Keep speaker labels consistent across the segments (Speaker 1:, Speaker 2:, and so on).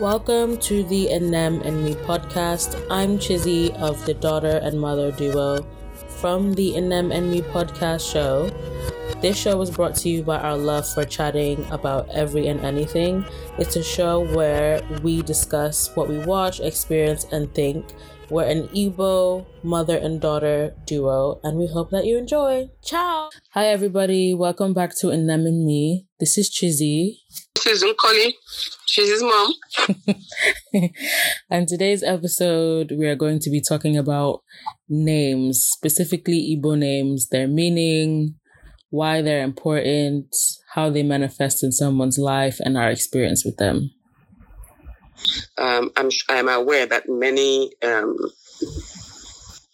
Speaker 1: Welcome to the Enem and Me podcast. I'm Chizzy of the Daughter and Mother Duo from the Enem and Me podcast show. This show was brought to you by our love for chatting about every and anything. It's a show where we discuss what we watch, experience, and think. We're an Igbo mother and daughter duo, and we hope that you enjoy. Ciao! Hi, everybody. Welcome back to Enem and Me. This is Chizzy.
Speaker 2: This is Nkoli. She's his mom.
Speaker 1: and today's episode, we are going to be talking about names, specifically Igbo names, their meaning, why they're important, how they manifest in someone's life, and our experience with them.
Speaker 2: Um, I'm I'm aware that many um,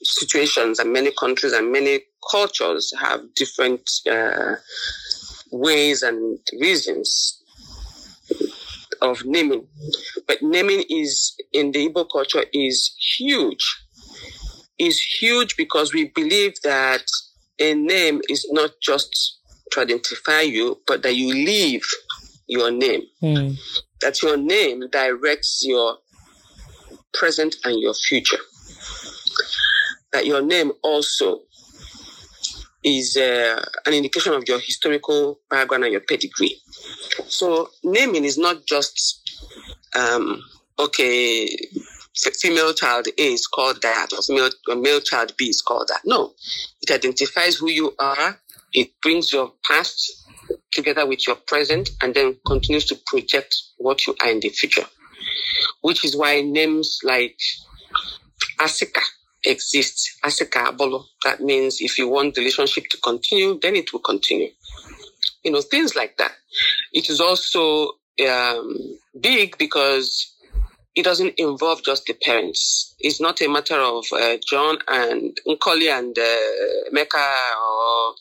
Speaker 2: situations and many countries and many cultures have different uh, ways and reasons of naming. But naming is in the Igbo culture is huge. Is huge because we believe that a name is not just to identify you, but that you live your name. Mm. That your name directs your present and your future. That your name also is uh, an indication of your historical background and your pedigree. So naming is not just um, okay. Female child A is called that, or female or male child B is called that. No, it identifies who you are. It brings your past together with your present, and then continues to project what you are in the future. Which is why names like Asika exists Asika a cabolo. That means if you want the relationship to continue, then it will continue. You know, things like that. It is also um, big because it doesn't involve just the parents. It's not a matter of uh, John and Nkoli and uh, Mecca or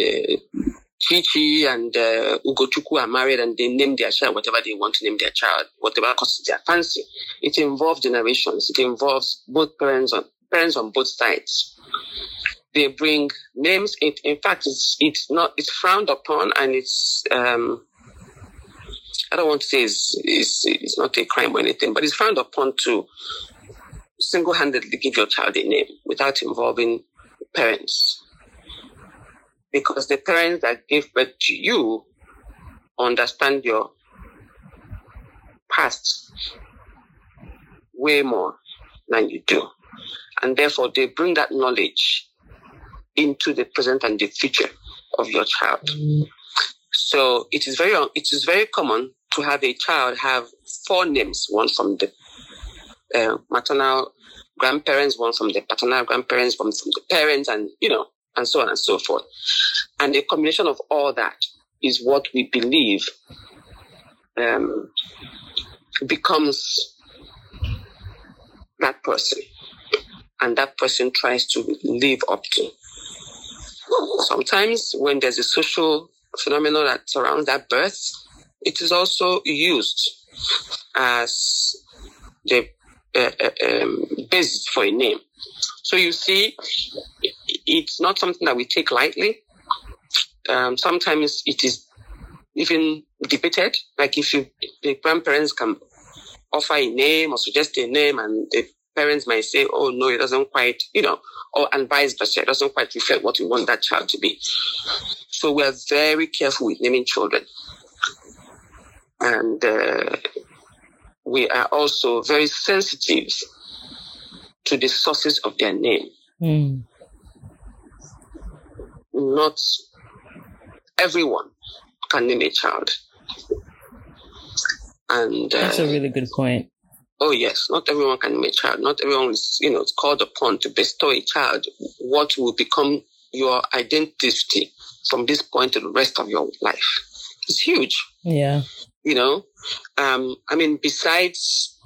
Speaker 2: uh, Chichi and uh, Ugochukwu are married and they name their child whatever they want to name their child, whatever causes their fancy. It involves generations. It involves both parents on parents on both sides. They bring names. It, in fact, it's, it's not, it's frowned upon and it's, um, I don't want to say it's, it's, it's not a crime or anything, but it's frowned upon to single-handedly give your child a name without involving parents. Because the parents that give birth to you understand your past way more than you do. And therefore, they bring that knowledge into the present and the future of your child. So it is very, it is very common to have a child have four names, one from the uh, maternal grandparents, one from the paternal grandparents, one from the parents, and, you know, and so on and so forth. And a combination of all that is what we believe um, becomes that person and that person tries to live up to. Sometimes when there's a social phenomenon that surrounds that birth, it is also used as the uh, uh, um, basis for a name. So you see, it's not something that we take lightly. Um, sometimes it is even debated. Like if you, the grandparents can offer a name or suggest a name and the parents might say, oh no, it doesn't quite, you know, or and vice versa, it doesn't quite reflect what we want that child to be. So we're very careful with naming children. And uh, we are also very sensitive to the sources of their name. Mm. Not everyone can name a child.
Speaker 1: And uh, that's a really good point
Speaker 2: oh yes, not everyone can name a child. Not everyone is, you know, called upon to bestow a child what will become your identity from this point to the rest of your life. It's huge.
Speaker 1: Yeah.
Speaker 2: You know, um, I mean, besides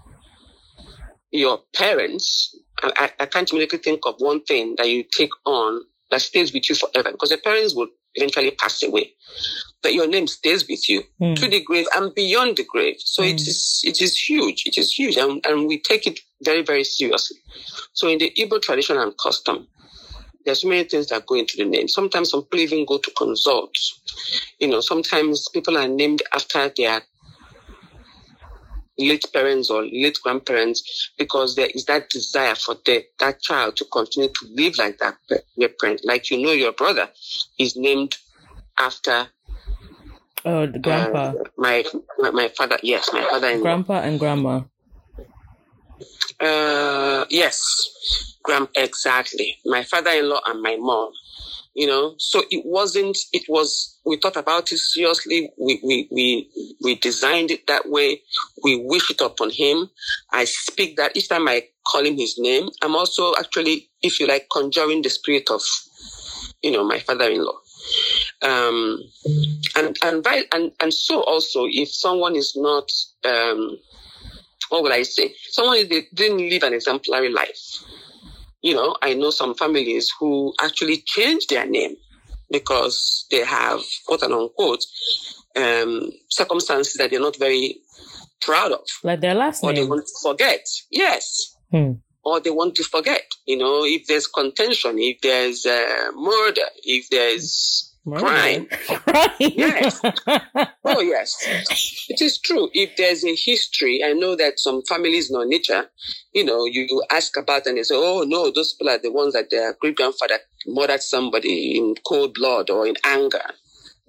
Speaker 2: your parents, I, I can't immediately think of one thing that you take on that stays with you forever because the parents will eventually pass away But your name stays with you mm. to the grave and beyond the grave. So mm. it is it is huge. It is huge, and, and we take it very very seriously. So in the Igbo tradition and custom, there's many things that go into the name. Sometimes some people even go to consult. You know, sometimes people are named after their late parents or late grandparents because there is that desire for the, that child to continue to live like that their parent. Like you know, your brother is named after.
Speaker 1: Oh, the grandpa.
Speaker 2: Uh, my, my my father. Yes, my father.
Speaker 1: and Grandpa and grandma.
Speaker 2: Uh, yes, grand exactly. My father-in-law and my mom you know so it wasn't it was we thought about it seriously. We we we, we designed it that way. We wish it upon him. I speak that each time i call him his name i'm also actually if you like conjuring the spirit of you know my father-in-law. Um and and by, and and so also if someone is not um what would i say? Someone didn't live an exemplary life you know, I know some families who actually change their name because they have quote and unquote um, circumstances that they're not very proud of.
Speaker 1: Like their last
Speaker 2: or
Speaker 1: name.
Speaker 2: Or they want to forget. Yes.
Speaker 1: Hmm.
Speaker 2: Or they want to forget. You know, if there's contention, if there's uh, murder, if there's crime. crime. yes. oh, yes. It is true. If there's a history, I know that some families know nature, you know, you, you ask about and they say, oh, no, those people are the ones that their great grandfather murdered somebody in cold blood or in anger.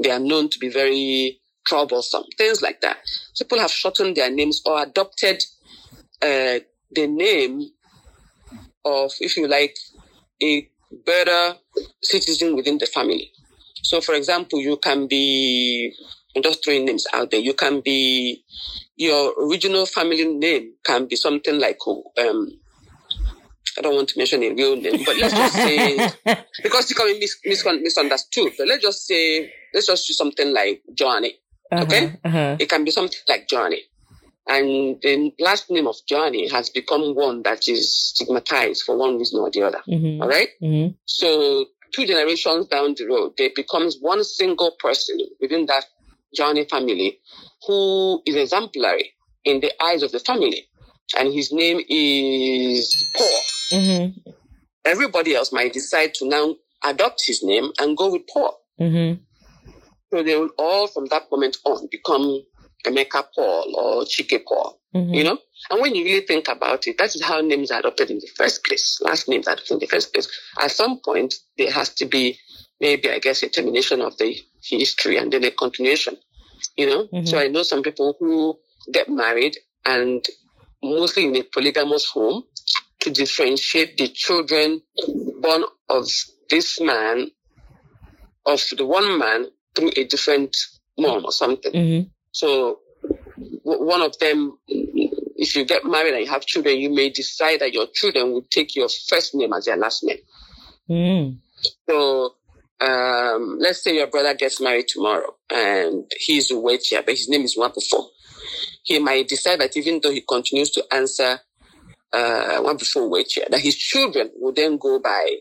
Speaker 2: They are known to be very troublesome, things like that. People have shortened their names or adopted uh, the name of, if you like, a better citizen within the family. So, for example, you can be, just throwing names out there. You can be, your original family name can be something like, um, I don't want to mention a real name, but let's just say, because it can be mis- mis- misunderstood, but let's just say, let's just do something like Johnny. Uh-huh, okay? Uh-huh. It can be something like Johnny. And the last name of Johnny has become one that is stigmatized for one reason or the other. Mm-hmm. All right? mm-hmm. So two generations down the road, there becomes one single person within that Johnny family who is exemplary in the eyes of the family. And his name is Paul. Mm-hmm. Everybody else might decide to now adopt his name and go with Paul. Mm-hmm. So they will all from that moment on become Emeka Paul or Chike Paul. Mm-hmm. You know? And when you really think about it, that is how names are adopted in the first place. Last names are adopted in the first place. At some point, there has to be maybe, I guess, a termination of the history and then a continuation. You know? Mm-hmm. So I know some people who get married and mostly in a polygamous home to differentiate the children born of this man, of the one man through a different mom or something. Mm-hmm. So one of them, if you get married and you have children, you may decide that your children will take your first name as their last name. Mm. So, um, let's say your brother gets married tomorrow and he's Uwetia, but his name is Wapufo. He might decide that even though he continues to answer uh, Wapufo Uwetia, that his children will then go by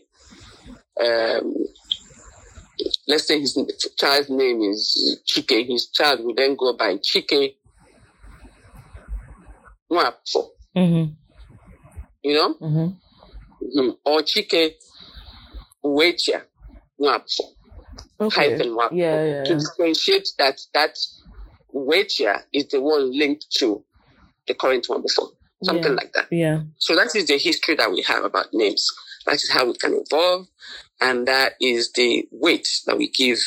Speaker 2: um, let's say his child's name is Chike, his child will then go by Chike Nwapfo. Mm-hmm. You know? Mm-hmm. Mm-hmm. Or Chike Uwetia Nwapfo.
Speaker 1: Okay.
Speaker 2: Hyphen.
Speaker 1: Yeah, yeah,
Speaker 2: To differentiate that that Uwetia is the one linked to the current one before. Something
Speaker 1: yeah.
Speaker 2: like that.
Speaker 1: Yeah.
Speaker 2: So that is the history that we have about names. That is how we can evolve. And that is the weight that we give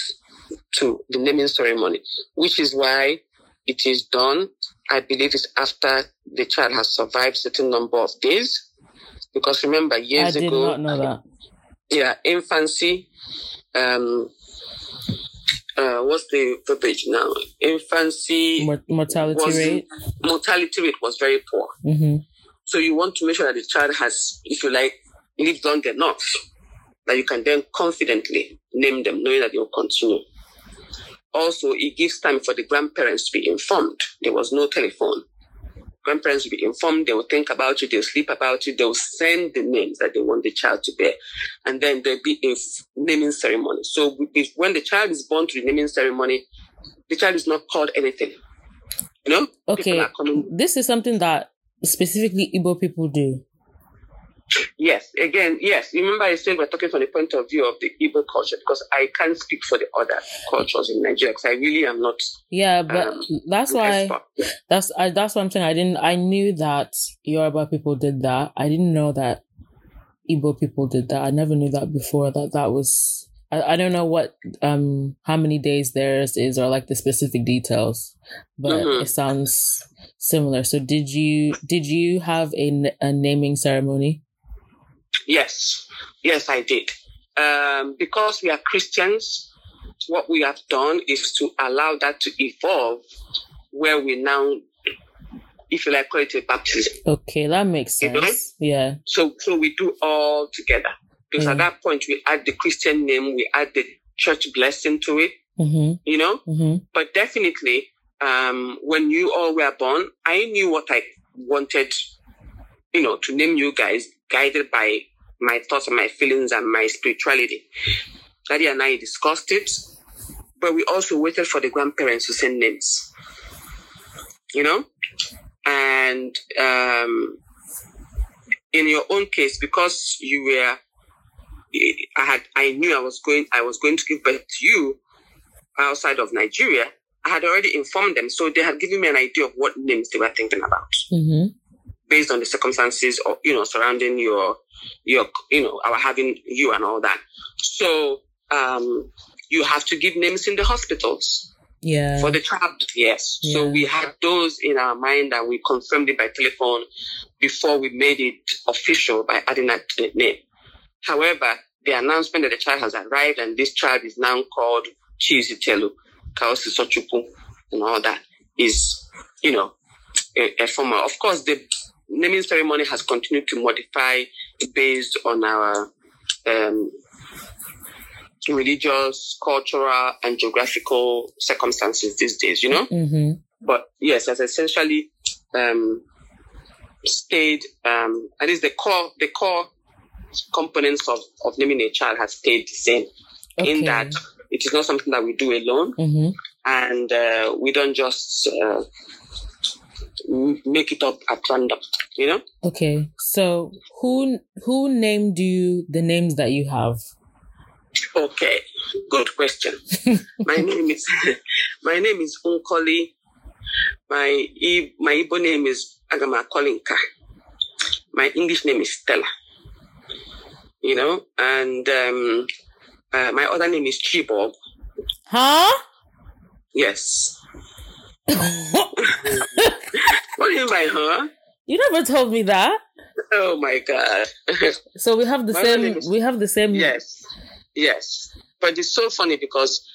Speaker 2: to the naming ceremony, which is why it is done. I believe it's after the child has survived certain number of days. Because remember, years
Speaker 1: I did
Speaker 2: ago,
Speaker 1: not know that.
Speaker 2: Yeah, infancy. Um, uh, what's the verbiage now? Infancy
Speaker 1: mortality rate.
Speaker 2: Mortality rate was very poor. Mm-hmm. So you want to make sure that the child has, if you like, lived long enough that you can then confidently name them, knowing that they will continue. Also, it gives time for the grandparents to be informed. There was no telephone. Grandparents will be informed, they will think about it, they'll sleep about it, they'll send the names that they want the child to bear. And then there'll be a naming ceremony. So if, when the child is born to the naming ceremony, the child is not called anything. You know?
Speaker 1: Okay. This is something that specifically Igbo people do.
Speaker 2: Yes, again, yes. Remember, I said we're talking from the point of view of the Igbo culture because I can't speak for the other cultures in Nigeria because I really am not.
Speaker 1: Yeah, but um, that's why that's I, that's what I'm saying. I didn't. I knew that Yoruba people did that. I didn't know that Igbo people did that. I never knew that before. That that was. I, I don't know what um how many days theirs is or like the specific details, but mm-hmm. it sounds similar. So did you did you have a, a naming ceremony?
Speaker 2: Yes, yes, I did. Um, because we are Christians, what we have done is to allow that to evolve, where we now, if you like, call it a baptism.
Speaker 1: Okay, that makes sense. You know? Yeah.
Speaker 2: So, so we do all together because at that point we add the Christian name, we add the church blessing to it. Mm-hmm. You know, mm-hmm. but definitely, um, when you all were born, I knew what I wanted, you know, to name you guys, guided by my thoughts and my feelings and my spirituality. Daddy and I discussed it, but we also waited for the grandparents to send names. You know? And um, in your own case, because you were I had I knew I was going I was going to give birth to you outside of Nigeria. I had already informed them, so they had given me an idea of what names they were thinking about, mm-hmm. Based on the circumstances or you know surrounding your your, you know, our having you and all that. So, um, you have to give names in the hospitals.
Speaker 1: Yeah.
Speaker 2: For the child, yes. Yeah. So we had those in our mind and we confirmed it by telephone before we made it official by adding that name. However, the announcement that the child has arrived and this child is now called Chizitelu, Kaosi Sochukwu, and all that is, you know, a, a former. Of course, the naming ceremony has continued to modify based on our um, religious, cultural, and geographical circumstances these days, you know? Mm-hmm. But yes, has essentially um, stayed, um, at least the core, the core components of, of naming a child has stayed the same okay. in that it is not something that we do alone. Mm-hmm. And uh, we don't just uh, make it up at random, you know?
Speaker 1: Okay. So who who named you the names that you have?
Speaker 2: Okay. Good question. my name is my name is Nkoli. My my Igbo name is Agama Kolinka. My English name is Stella. You know, and um, uh, my other name is Chibog.
Speaker 1: Huh?
Speaker 2: Yes. What do you mean by huh?
Speaker 1: You never told me that.
Speaker 2: Oh my god.
Speaker 1: so we have the same is, we have the same
Speaker 2: Yes. Yes. But it's so funny because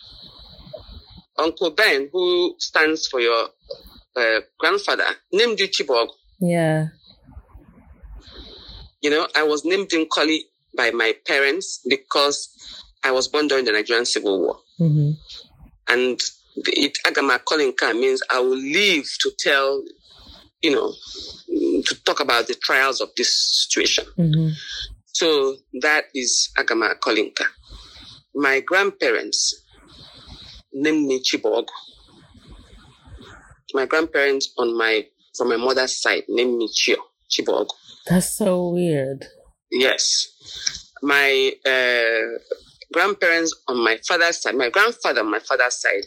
Speaker 2: Uncle Ben, who stands for your uh, grandfather, named you Chibog.
Speaker 1: Yeah.
Speaker 2: You know, I was named Nkoli by my parents because I was born during the Nigerian Civil War. Mm-hmm. And it Agama Kolinka means I will live to tell, you know, to talk about the trials of this situation. Mm-hmm. So that is Agama Kolinka. My grandparents named me Chibog. My grandparents on my from my mother's side named me Chio Chibog.
Speaker 1: That's so weird.
Speaker 2: Yes. My uh, grandparents on my father's side, my grandfather on my father's side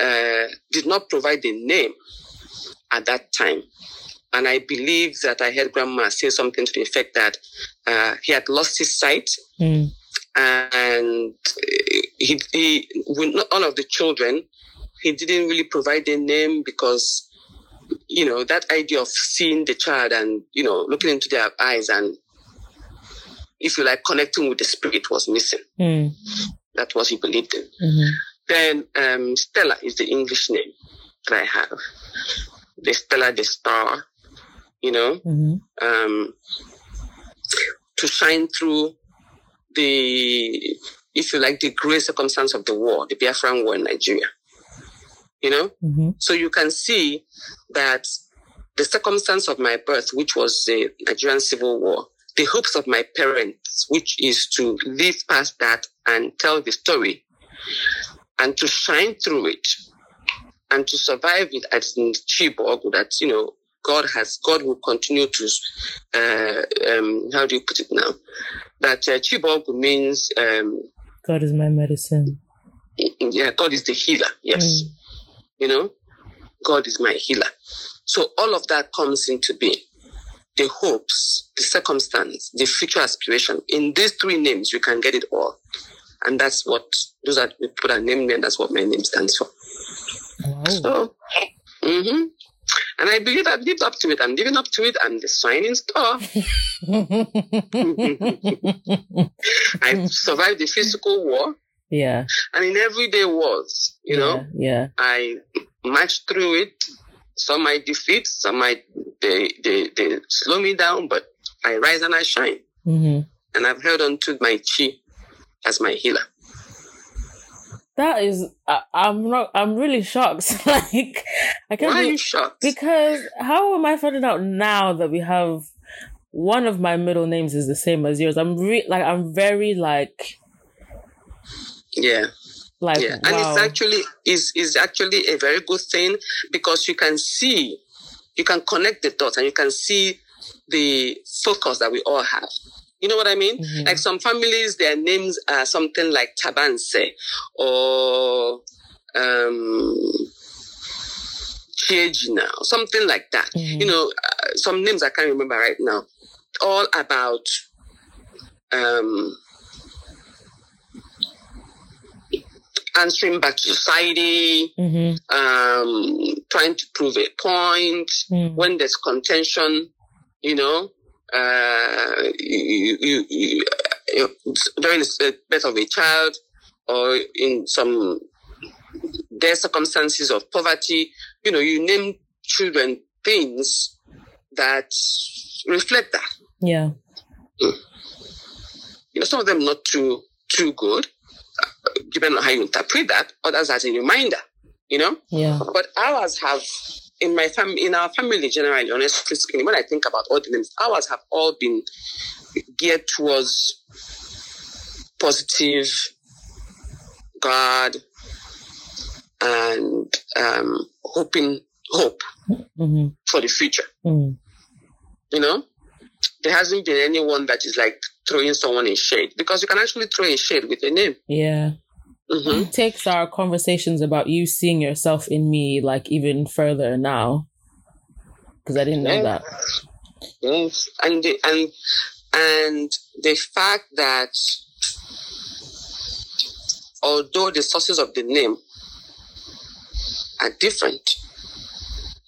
Speaker 2: uh, did not provide a name at that time. And I believe that I heard grandma say something to the effect that uh, he had lost his sight. Mm. And he, he, with not all of the children, he didn't really provide a name because, you know, that idea of seeing the child and, you know, looking into their eyes and, if you like, connecting with the spirit was missing. Mm. That was he believed in. Mm-hmm. Then um, Stella is the English name that I have. The Stella, the star, you know, mm-hmm. um, to shine through the, if you like, the great circumstance of the war, the Biafran war in Nigeria. You know? Mm-hmm. So you can see that the circumstance of my birth, which was the Nigerian Civil War, the hopes of my parents, which is to live past that and tell the story, and to shine through it and to survive it as in Chibok that, you know, God has, God will continue to, uh, um, how do you put it now? That uh, Chibok means, um,
Speaker 1: God is my medicine.
Speaker 2: Yeah, God is the healer. Yes. Mm. You know, God is my healer. So all of that comes into being. The hopes, the circumstance, the future aspiration. In these three names, you can get it all. And that's what, those are, we put a name there, and that's what my name stands for. Wow. So, mm-hmm. And I believe I've lived up to it. I'm living up to it. I'm the signing star. I survived the physical war.
Speaker 1: Yeah.
Speaker 2: And in everyday wars, you
Speaker 1: yeah,
Speaker 2: know,
Speaker 1: yeah.
Speaker 2: I marched through it. Some might defeat, some might they, they, they slow me down, but I rise and I shine.
Speaker 1: Mm-hmm.
Speaker 2: And I've held on to my chi as my healer.
Speaker 1: That is, I, am not. I'm really shocked. like, I
Speaker 2: can't. Why are you shocked?
Speaker 1: Because how am I finding out now that we have one of my middle names is the same as yours? I'm re- like, I'm very like.
Speaker 2: Yeah.
Speaker 1: Like,
Speaker 2: yeah,
Speaker 1: wow.
Speaker 2: and it's actually is is actually a very good thing because you can see, you can connect the dots and you can see the focus that we all have. You know what I mean? Mm-hmm. Like some families, their names are something like Tabanse or um, Chiejina or something like that. Mm-hmm. You know, uh, some names I can't remember right now. All about um, answering back to society,
Speaker 1: mm-hmm.
Speaker 2: um, trying to prove a point.
Speaker 1: Mm.
Speaker 2: When there's contention, you know, uh, you, you, you, you, during the birth of a child or in some their circumstances of poverty, you know, you name children things that reflect that.
Speaker 1: Yeah.
Speaker 2: Mm. You know, some of them not too too good, uh, depending on how you interpret that. Others as a reminder, you know.
Speaker 1: Yeah.
Speaker 2: But ours have in my family, in our family generally, honestly speaking, when I think about all the names, ours have all been geared towards positive, God, and um, hoping hope
Speaker 1: mm-hmm.
Speaker 2: for the future.
Speaker 1: Mm.
Speaker 2: You know, there hasn't been anyone that is like throwing someone in shade because you can actually throw in shade with a name.
Speaker 1: Yeah.
Speaker 2: Mm-hmm.
Speaker 1: It takes our conversations about you seeing yourself in me like even further now because I didn't know
Speaker 2: yes.
Speaker 1: that.
Speaker 2: Yes, and the, and and the fact that although the sources of the name are different,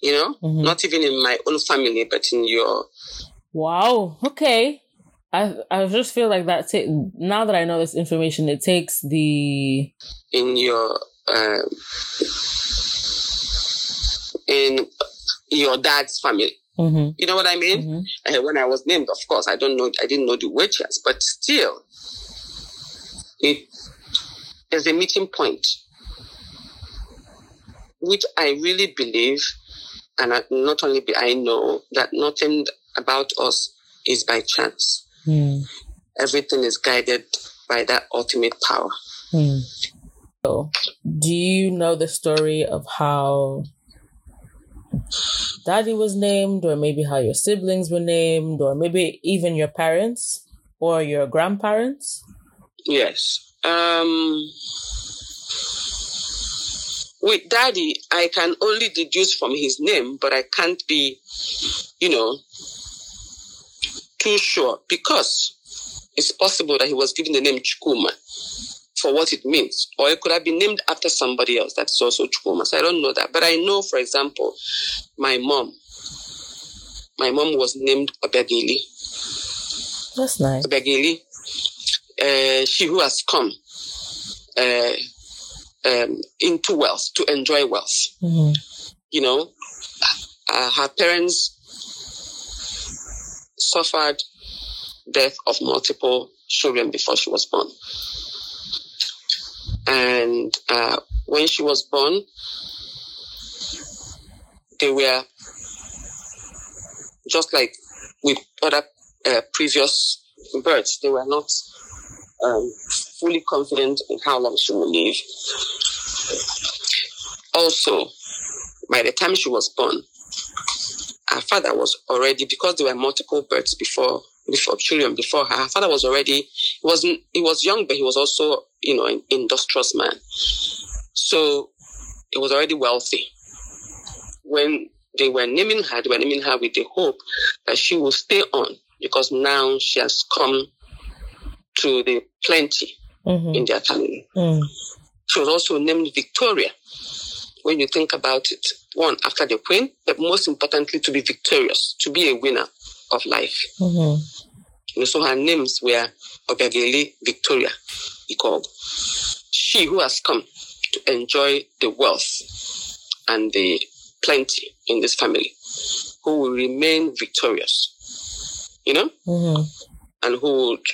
Speaker 2: you know,
Speaker 1: mm-hmm.
Speaker 2: not even in my own family, but in your.
Speaker 1: Wow. Okay. I I just feel like that. Ta- now that I know this information, it takes the
Speaker 2: in your uh, in your dad's family.
Speaker 1: Mm-hmm.
Speaker 2: You know what I mean?
Speaker 1: Mm-hmm.
Speaker 2: Uh, when I was named, of course, I don't know. I didn't know the wages, but still, it is a meeting point, which I really believe, and I, not only be, I know that nothing about us is by chance.
Speaker 1: Mm.
Speaker 2: Everything is guided by that ultimate power.
Speaker 1: Mm. So, do you know the story of how daddy was named, or maybe how your siblings were named, or maybe even your parents or your grandparents?
Speaker 2: Yes. Um, with daddy, I can only deduce from his name, but I can't be, you know, too sure because it's possible that he was given the name Chukwuma for what it means, or it could have been named after somebody else that's also Chukwuma. So I don't know that, but I know, for example, my mom. My mom was named Obegili.
Speaker 1: That's nice.
Speaker 2: Obegili. Uh, she who has come uh, um, into wealth to enjoy wealth.
Speaker 1: Mm-hmm.
Speaker 2: You know, uh, her parents suffered death of multiple children before she was born. And uh, when she was born, they were just like with other uh, previous births, they were not um, fully confident in how long she would live. Also, by the time she was born, her father was already because there were multiple births before before children before her. Her father was already he wasn't he was young, but he was also you know an industrious man. So he was already wealthy. When they were naming her, they were naming her with the hope that she will stay on because now she has come to the plenty mm-hmm. in their family. Mm. She was also named Victoria. When you think about it, one after the queen, but most importantly, to be victorious, to be a winner of life. Mm-hmm. And so her names were Obegele Victoria called She who has come to enjoy the wealth and the plenty in this family, who will remain victorious, you know, mm-hmm. and who would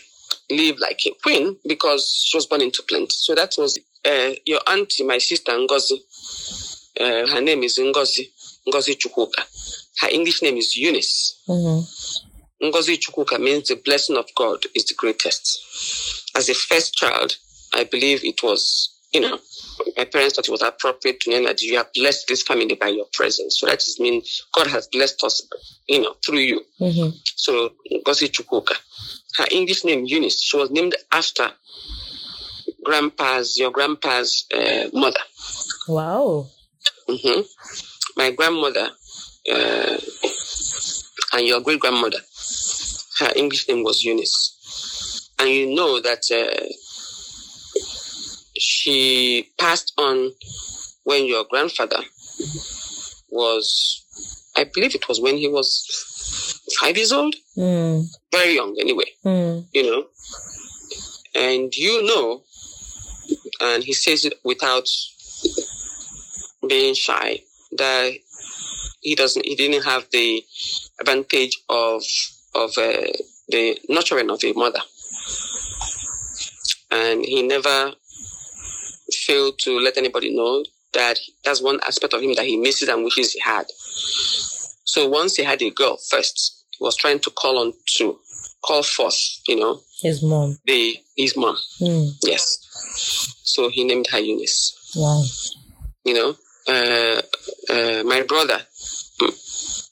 Speaker 2: live like a queen because she was born into plenty. So that was uh, your auntie, my sister Ngozi. Uh, her name is Ngozi, Ngozi Chukwuka. Her English name is Eunice. Mm-hmm. Ngozi Chukwuka means the blessing of God is the greatest. As a first child, I believe it was, you know, my parents thought it was appropriate to name that you have blessed this family by your presence. So that is mean God has blessed us, you know, through you. Mm-hmm. So Ngozi Chukwuka. Her English name Eunice. She was named after grandpa's your grandpa's uh, mother.
Speaker 1: Wow.
Speaker 2: Mm-hmm. My grandmother uh, and your great grandmother. Her English name was Eunice, and you know that uh, she passed on when your grandfather was, I believe it was when he was five years old, mm. very young anyway, mm. you know. And you know, and he says it without being shy, that he doesn't, he didn't have the advantage of of uh, the nurturing of a mother, and he never failed to let anybody know that that's one aspect of him that he misses and wishes he had. So once he had a girl first, he was trying to call on to call forth, you know,
Speaker 1: his mom.
Speaker 2: The his mom. Mm. Yes. So he named her Eunice.
Speaker 1: Wow.
Speaker 2: You know, uh, uh, my brother,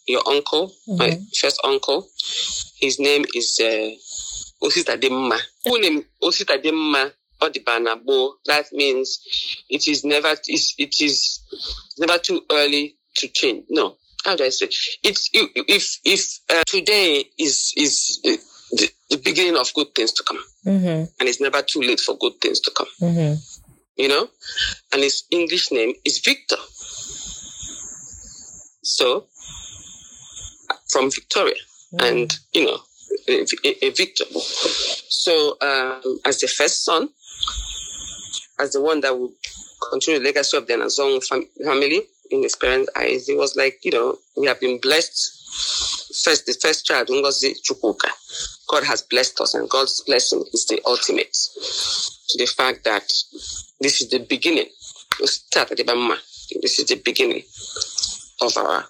Speaker 2: your uncle, mm-hmm. my first uncle, his name is uh, Osita Demma. Full name Osita Demma Odibanabo. That means it is never it's, it is never too early to change. No, how do I say? It's if if uh, today is is the, the, beginning of good things to come, mm-hmm. and it's never too late for good things to come. Mm-hmm. You know, and his English name is Victor. So from Victoria, mm-hmm. and you know, a, a, a Victor. So um, as the first son, as the one that would continue the legacy of the Nazong fam- family in his parents' eyes. He was like, you know, we have been blessed. First, the first child, Ngozi Chukwuka. God has blessed us, and God's blessing is the ultimate. To the fact that this is the beginning. This is the beginning of our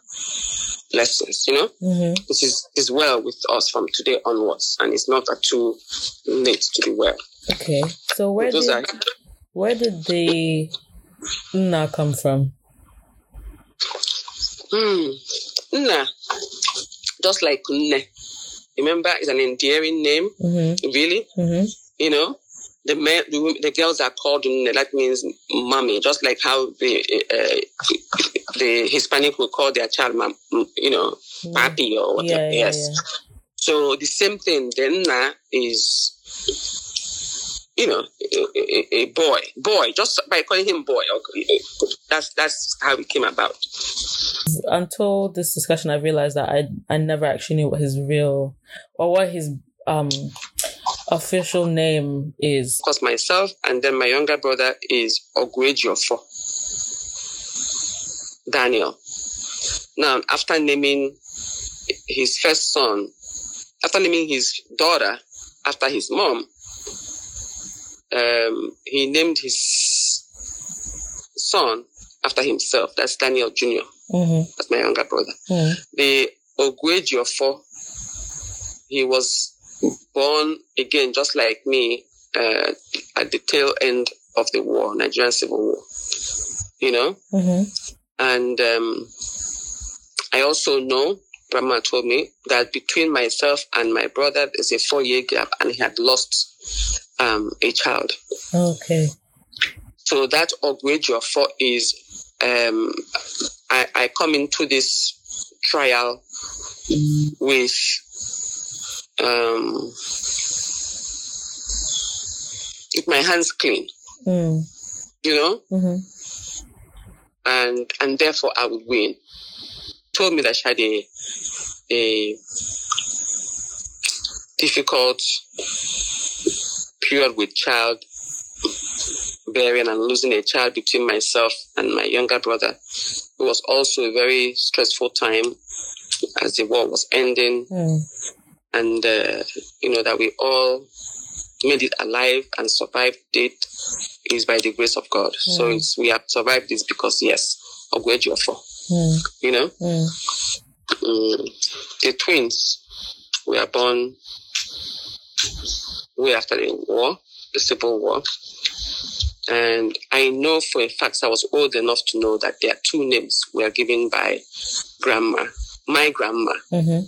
Speaker 2: blessings, you know? Mm-hmm. This is, is well with us from today onwards, and it's not too late to be well.
Speaker 1: Okay. So where did, are, where did the Nna come from?
Speaker 2: Hmm. Nna. Just like Nne. Remember, it's an endearing name. Mm-hmm. Really? Mm-hmm. You know? The, men, the, the girls are called. That means mommy. Just like how the uh, the Hispanic will call their child, you know, mm. papi or whatever. Yeah, yeah, yes. So the same thing. The Nna is you know, a, a, boy, boy, just by calling him boy. That's that's how it came about.
Speaker 1: Until this discussion, I realized that I I never actually knew what his real or what his um official name is.
Speaker 2: Because myself and then my younger brother is Ogwejiofo. Daniel. Now, after naming his first son, after naming his daughter after his mom, um, he named his son after himself. That's Daniel junior mm-hmm. That's my younger brother. Mm-hmm. The Ogwejiofo, he was born again, just like me, uh, at the tail end of the war, Nigerian Civil War. You know? Mm-hmm. And um, I also know grandma told me that between myself and my brother, there's a four year gap, and he had lost um, a child.
Speaker 1: Okay.
Speaker 2: So that Ogwejo is um, I, I come into this trial with um, with my hands clean.
Speaker 1: Mm.
Speaker 2: You know?
Speaker 1: Mm-hmm.
Speaker 2: And and therefore I would win. Told me that she had a a difficult period with child bearing and losing a child between myself and my younger brother. It was also a very stressful time as the war was ending.
Speaker 1: Mm.
Speaker 2: And, uh, you know, that we all made it alive and survived it is by the grace of God. Mm. So it's, we have survived this because, yes, of where you are for.
Speaker 1: Mm.
Speaker 2: You know?
Speaker 1: Mm.
Speaker 2: the twins were born way after the war, the Civil War. And I know for a fact I was old enough to know that their two names were given by grandma, my grandma,
Speaker 1: mm-hmm.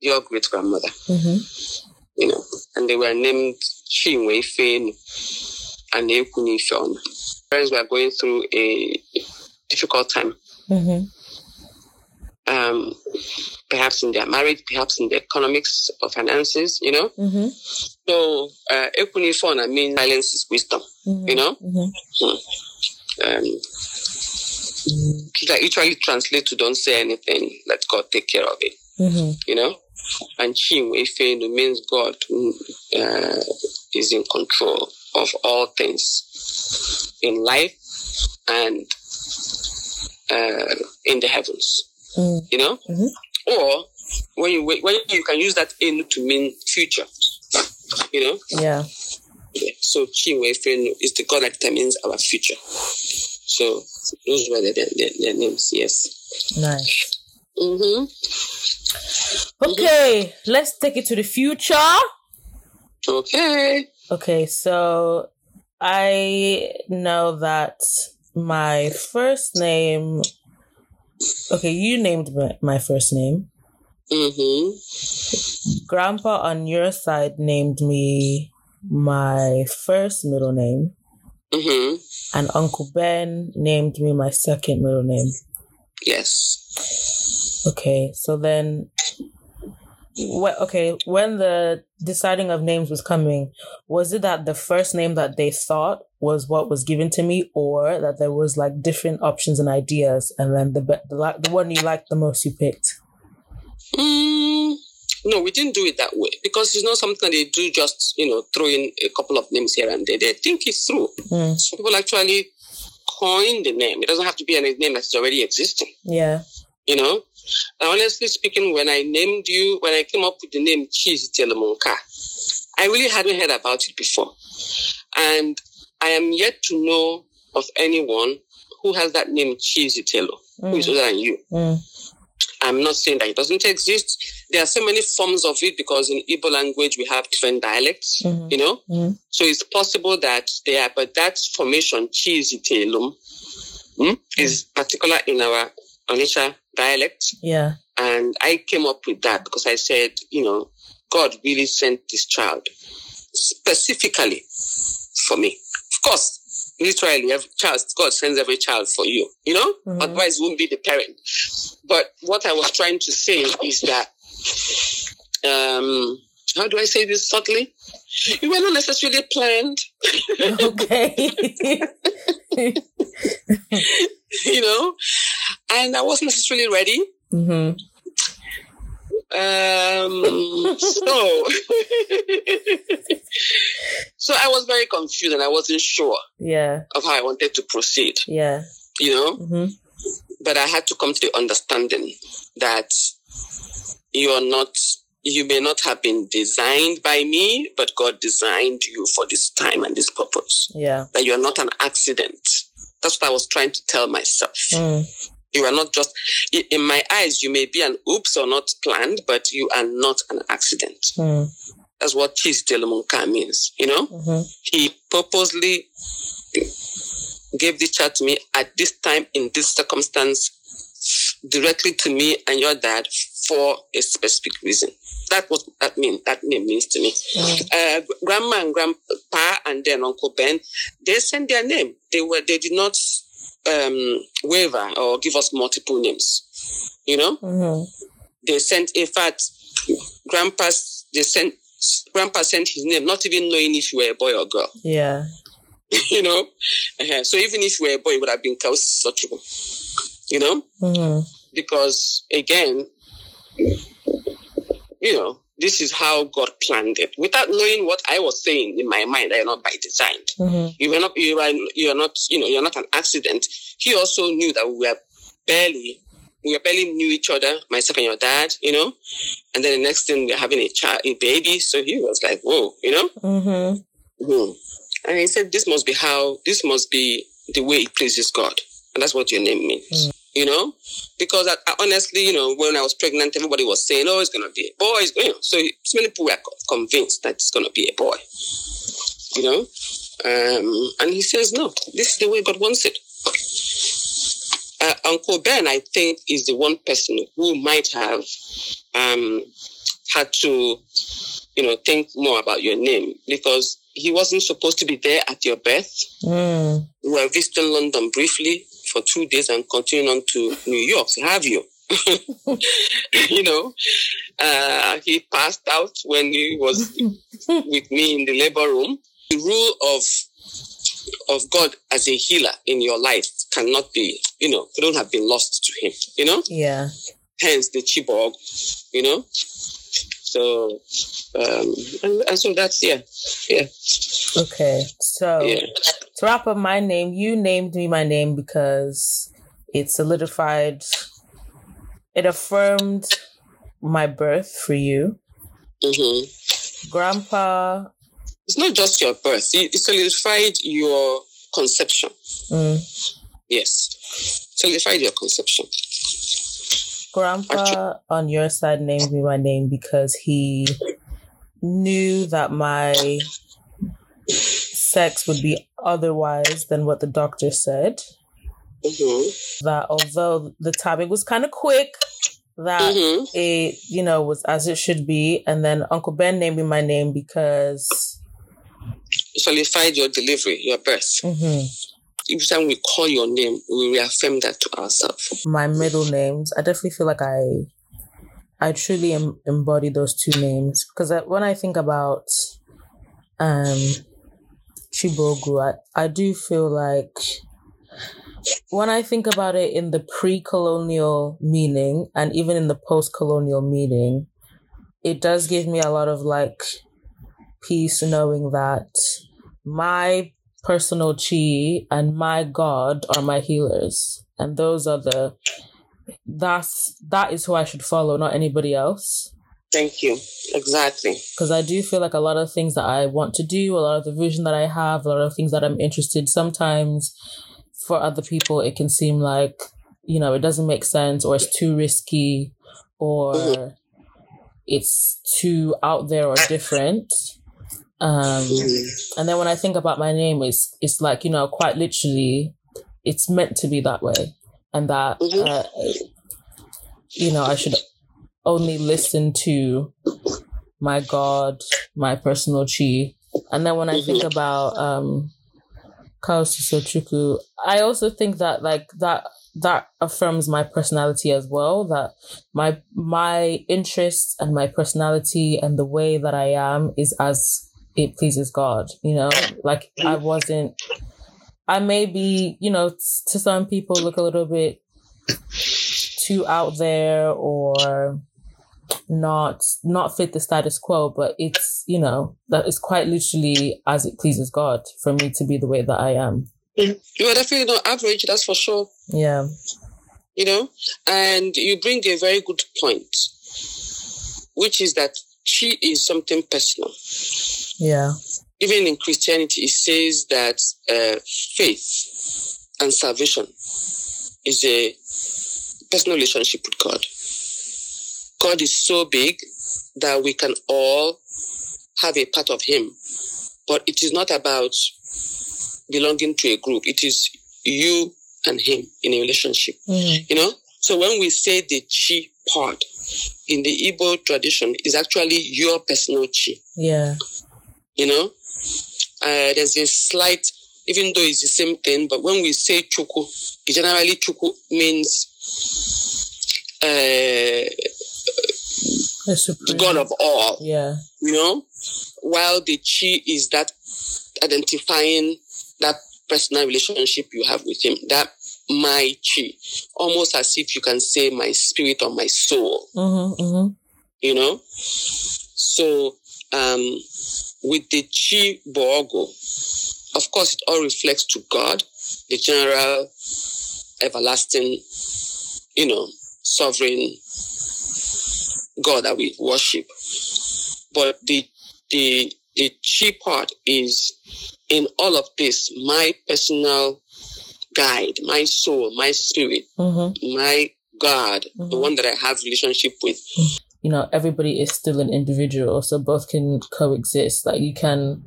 Speaker 2: your great grandmother.
Speaker 1: Mm-hmm.
Speaker 2: You know, and they were named Chinwe Fenu and Ekuni. Parents were going through a difficult time.
Speaker 1: Mm-hmm.
Speaker 2: Um, perhaps in their marriage, perhaps in the economics or finances, you know.
Speaker 1: Mm-hmm.
Speaker 2: So, uh, Fiona means silence is wisdom,
Speaker 1: Mm-hmm.
Speaker 2: you know.
Speaker 1: Mm-hmm.
Speaker 2: Um, that translate to don't say anything, let God take care of it,
Speaker 1: Mm-hmm.
Speaker 2: you know. And Chinwe Fenu means God mm, uh, is in control of all things in life and uh, in the heavens,
Speaker 1: Mm.
Speaker 2: you know.
Speaker 1: Mhm.
Speaker 2: Or when you when you can use that in to mean future, you know.
Speaker 1: Yeah.
Speaker 2: Yeah. So Chinwe is the God that determines our future. So those were their, their, their names. Yes.
Speaker 1: Nice.
Speaker 2: Mm-hmm.
Speaker 1: Okay, let's take it to the future.
Speaker 2: Okay.
Speaker 1: Okay, so I know that my first name. Okay, you named my- my first name.
Speaker 2: Mm-hmm.
Speaker 1: Grandpa on your side named me my first middle name,
Speaker 2: Mm-hmm.
Speaker 1: and Uncle Ben named me my second middle name.
Speaker 2: Yes.
Speaker 1: Okay, so then, wh- okay, when the deciding of names was coming, was it that the first name that they thought was what was given to me, or that there was like different options and ideas, and then the the, the one you liked the most you picked?
Speaker 2: Mm, no, we didn't do it that way because it's not something that they do just, you know, throw in a couple of names here and there. They think it through.
Speaker 1: Mm,
Speaker 2: Some people actually coin the name. It doesn't have to be a name that's already existing,
Speaker 1: yeah.
Speaker 2: you know? And honestly speaking, when I named you, when I came up with the name Cheese Telemonka, I really hadn't heard about it before. And I am yet to know of anyone who has that name Chizitelu, who is
Speaker 1: Mm,
Speaker 2: older than you.
Speaker 1: mm,
Speaker 2: I'm not saying that it doesn't exist. There are so many forms of it because in Igbo language we have different dialects,
Speaker 1: Mhm.
Speaker 2: you know.
Speaker 1: Mhm.
Speaker 2: So it's possible that there, are, but that formation chizitelum mm, is particular in our Onitsha dialect,
Speaker 1: yeah.
Speaker 2: and I came up with that because I said, you know, God really sent this child specifically for me. Of course, literally, every child, God sends every child for you, you know?
Speaker 1: Mhm.
Speaker 2: Otherwise, it won't be the parent. But what I was trying to say is that, um, how do I say this subtly? You were not necessarily planned,
Speaker 1: okay.
Speaker 2: you know, and I wasn't necessarily ready.
Speaker 1: hmm
Speaker 2: Um, so, so I was very confused and I wasn't sure
Speaker 1: Yeah.
Speaker 2: of how I wanted to proceed,
Speaker 1: Yeah.
Speaker 2: you know,
Speaker 1: hmm
Speaker 2: but I had to come to the understanding that you are not, you may not have been designed by me, but God designed you for this time and this purpose.
Speaker 1: Yeah.
Speaker 2: That you are not an accident. That's what I was trying to tell myself.
Speaker 1: Mm.
Speaker 2: You are not just, in my eyes, you may be an oops or not planned, but you are not an accident.
Speaker 1: Mm.
Speaker 2: That's what Cheese Delamonka means, you know?
Speaker 1: hmm
Speaker 2: He purposely gave this child to me at this time in this circumstance directly to me and your dad for a specific reason. That what that mean that name means to me. Mm. Uh, grandma and grandpa and then Uncle Ben, they sent their name. They were they did not um, waver or give us multiple names. You know, mm-hmm. they sent. In fact, grandpa's they sent grandpa sent his name, not even knowing if you were a boy or girl.
Speaker 1: Yeah.
Speaker 2: you know, uh-huh. so even if you were a boy, it would have been Kaosi Sochukwu. You know, mm-hmm. because again, you know, this is how God planned it. Without knowing what I was saying in my mind, I am not by design. Mm-hmm. You are not, you are, you are not, you know, you're not an accident. He also knew that we were barely, we were barely knew each other, myself and your dad, you know. And then the next thing we're having a child, a baby. So he was like, whoa, you know. Mm-hmm. Mm-hmm. And he said, this must be how, this must be the way it pleases God, and that's what your name means. You know, because I, I, honestly, you know, when I was pregnant, everybody was saying, "Oh, it's gonna be a boy," you know. So many people were convinced that it's gonna be a boy, you know. Um, and he says, "No, this is the way God wants it." Uh, Uncle Ben, I think, is the one person who might have um, had to, you know, think more about your name because he wasn't supposed to be there at your birth. Mm. We were visiting London briefly for two days and continuing on to New York to have you. you know, uh, he passed out when he was with me in the labor room. The rule of of God as a healer in your life cannot be, you know, couldn't have been lost to him, you know?
Speaker 1: Yeah.
Speaker 2: Hence the Chibogu, you know? So, um, and, and so that's, yeah, yeah.
Speaker 1: Okay. So, yeah to wrap up my name, you named me my name because it solidified, it affirmed my birth for you. Mm-hmm. Grandpa.
Speaker 2: It's not just your birth, it solidified your conception. Mm. Yes. Solidified your conception.
Speaker 1: Grandpa Actually. on your side named me my name because he knew that my sex would be otherwise than what the doctor said. Mm-hmm. That although the timing was kind of quick, that mm-hmm. it you know was as it should be, and then Uncle Ben named me my name because
Speaker 2: solidified your delivery, your birth. Mm-hmm. Every time we call your name, we reaffirm that to ourselves.
Speaker 1: My middle names, I definitely feel like I, I truly em- embody those two names because when I think about, um, Chibogu, I, I do feel like when I think about it in the pre colonial meaning and even in the post colonial meaning, it does give me a lot of like peace knowing that my personal chi and my God are my healers. And those are the that's that is who I should follow, not anybody else.
Speaker 2: Thank you. Exactly.
Speaker 1: Because I do feel like a lot of things that I want to do, a lot of the vision that I have, a lot of things that I'm interested, sometimes for other people, it can seem like, you know, it doesn't make sense or it's too risky or mm-hmm. it's too out there or different. Um, mm-hmm. and then when I think about my name, it's, it's like, you know, quite literally, it's meant to be that way. And that, mm-hmm. uh, you know, I should only listen to my God, my personal chi. And then when I think mm-hmm. about um Kaosi Sochukwu, I also think that like that that affirms my personality as well. That my my interests and my personality and the way that I am is as it pleases God. You know, like I wasn't. I may be, you know, to some people look a little bit too out there or not not fit the status quo, but it's you know that is quite literally as it pleases God for me to be the way that I am.
Speaker 2: You are definitely not average, that's for sure.
Speaker 1: Yeah.
Speaker 2: You know, and you bring a very good point, which is that she is something personal.
Speaker 1: Yeah.
Speaker 2: Even in Christianity, it says that uh, faith and salvation is a personal relationship with God. God is so big that we can all have a part of Him. But it is not about belonging to a group. It is you and Him in a relationship. Mm. You know, So when we say the chi part in the Igbo tradition, is actually your personal chi.
Speaker 1: Yeah.
Speaker 2: You know, uh, there's a slight, even though it's the same thing, but when we say chuku, generally chuku means uh, the God of all.
Speaker 1: Yeah.
Speaker 2: You know, while the chi is that identifying that personal relationship you have with him, that my chi, almost as if you can say my spirit or my soul.
Speaker 1: Mm-hmm, mm-hmm.
Speaker 2: You know, so um, with the chi bogo, of course, it all reflects to God, the general, everlasting, you know, sovereign God that we worship. But the the the chi part is in all of this my personal guide, my soul, my spirit,
Speaker 1: Mm-hmm.
Speaker 2: my God, the
Speaker 1: Mhm.
Speaker 2: one that I have relationship with.
Speaker 1: You know, everybody is still an individual, so both can coexist. Like you can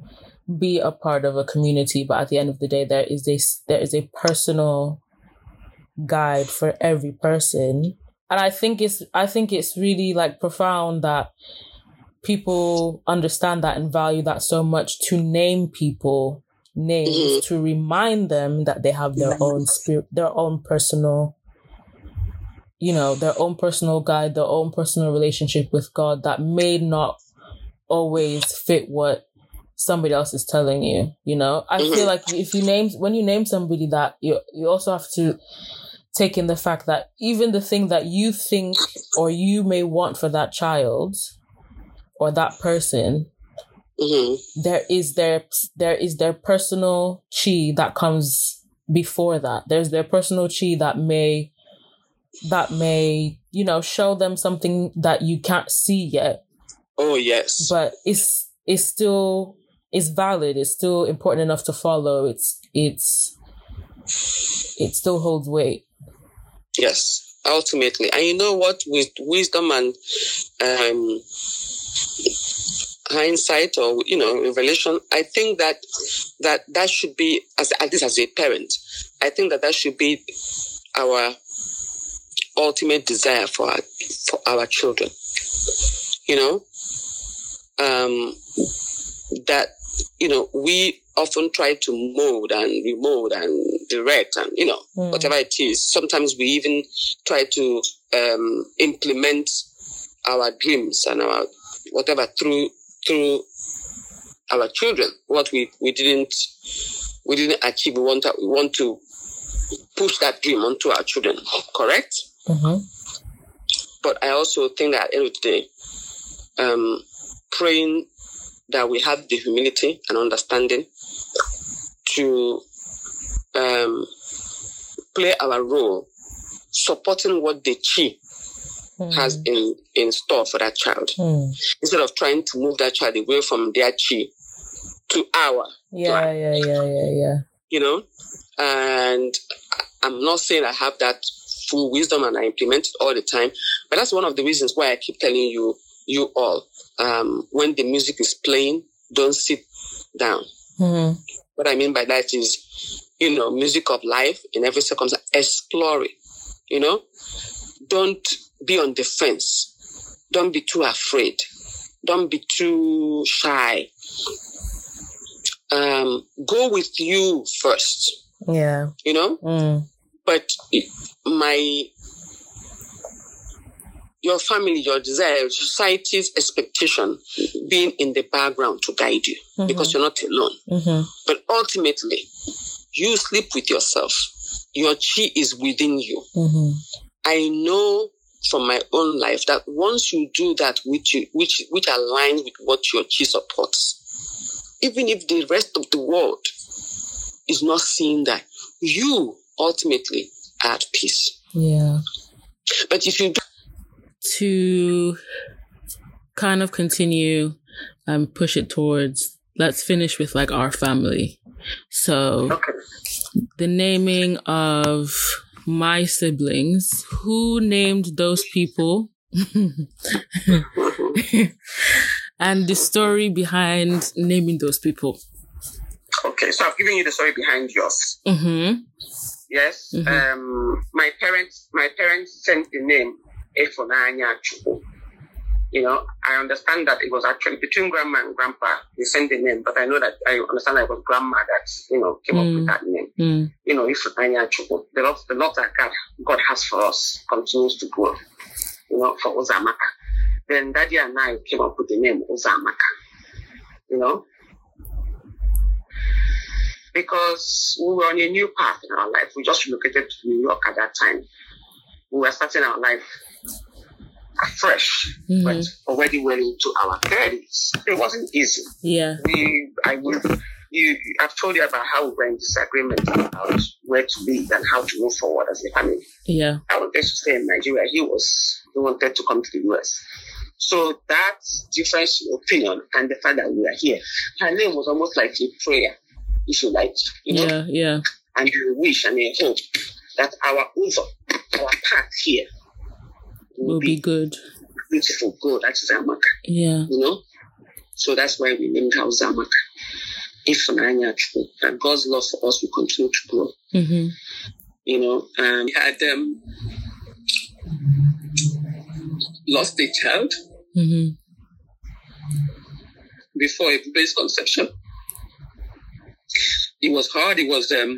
Speaker 1: be a part of a community, but at the end of the day, there is a there is a personal guide for every person, and I think it's I think it's really like profound that people understand that and value that so much to name people names
Speaker 2: Mhm.
Speaker 1: to remind them that they have their own spirit their own personal you know their own personal guide their own personal relationship with god that may not always fit what somebody else is telling you you know i
Speaker 2: Mhm.
Speaker 1: feel like if you name when you name somebody that you you also have to take in the fact that even the thing that you think or you may want for that child or that person
Speaker 2: hmm
Speaker 1: there is their there is their personal chi that comes before that. There's their personal chi that may that may you know show them something that you can't see yet.
Speaker 2: Oh yes.
Speaker 1: but it's it's still it's valid. It's still important enough to follow. It's it's it still holds weight
Speaker 2: Yes, ultimately. And you know what? With wisdom and um, hindsight or, you know, revelation, I think that that, that should be, as at least as a parent, I think that that should be our ultimate desire for our, for our children. You know, um, that, you know, we often try to mold and remold and direct and, you know,
Speaker 1: Mm.
Speaker 2: whatever it is. Sometimes we even try to um, implement our dreams and our whatever through through our children. What we, we didn't we didn't achieve, we want to, we want to push that dream onto our children. Correct?
Speaker 1: mm-hmm.
Speaker 2: But I also think that at the end of the day, um, praying that we have the humility and understanding to um, play our role, supporting what the chi has in, in store for that child,
Speaker 1: Mm.
Speaker 2: instead of trying to move that child away from their chi to our,
Speaker 1: yeah yeah yeah yeah yeah
Speaker 2: you know. And I'm not saying I have that full wisdom and I implement it all the time, but that's one of the reasons why I keep telling you, you all, um, when the music is playing, don't sit down.
Speaker 1: mm-hmm.
Speaker 2: What I mean by that is, you know, music of life in every circumstance, explore it, you know, don't be on the fence. Don't be too afraid. Don't be too shy. Um, go with you first,
Speaker 1: yeah
Speaker 2: you know,
Speaker 1: mm.
Speaker 2: but my, your family, your desire, society's expectation being in the background to guide you because you're not alone.
Speaker 1: Mm-hmm.
Speaker 2: But ultimately, you sleep with yourself. Your chi is within you.
Speaker 1: Mm-hmm.
Speaker 2: I know from my own life that once you do that which you, which which aligns with what your chi supports, even if the rest of the world is not seeing that, you ultimately are at peace.
Speaker 1: yeah
Speaker 2: But if you do
Speaker 1: to kind of continue and push it towards let's finish with like our family so the naming of my siblings who named those people and the story behind naming those people
Speaker 2: Okay, so I've given you the story behind yours.
Speaker 1: mm-hmm.
Speaker 2: yes.
Speaker 1: Mhm.
Speaker 2: Um, my parents, my parents sent the name Ifunanya Chukwu. You know, I understand that it was actually between grandma and grandpa. They sent the name, but I know that I understand that it was grandma that you know came up
Speaker 1: Mm.
Speaker 2: with that name.
Speaker 1: Mm.
Speaker 2: You know, Ifunanya Chukwu. The love, the love that God, God has for us continues to grow. You know, for Uzoamaka. Then Daddy and I came up with the name Uzoamaka. You know, because we were on a new path in our life. We just relocated to New York at that time. We were starting our life afresh,
Speaker 1: Mhm.
Speaker 2: but already well into our thirties. It wasn't easy.
Speaker 1: Yeah.
Speaker 2: We, I would, you, I've told you about how we were in disagreement about where to be and how to move forward as a family.
Speaker 1: Yeah.
Speaker 2: I wanted to stay in Nigeria. He was, he wanted to come to the US. So that difference in opinion and the fact that we are here, her name was almost like a prayer, if you like, you know,
Speaker 1: Yeah. Yeah.
Speaker 2: and a wish and a hope that our Uzo, our path here will,
Speaker 1: Will be
Speaker 2: be
Speaker 1: good.
Speaker 2: beautiful, good. That is Amaka,
Speaker 1: Yeah.
Speaker 2: you know. So that's why we named her Zamaka. Chukwu, that God's love for us will continue to grow.
Speaker 1: Mm-hmm.
Speaker 2: you know, um, we had um, lost a child
Speaker 1: Mm-hmm.
Speaker 2: before a conception. It was hard. It was um,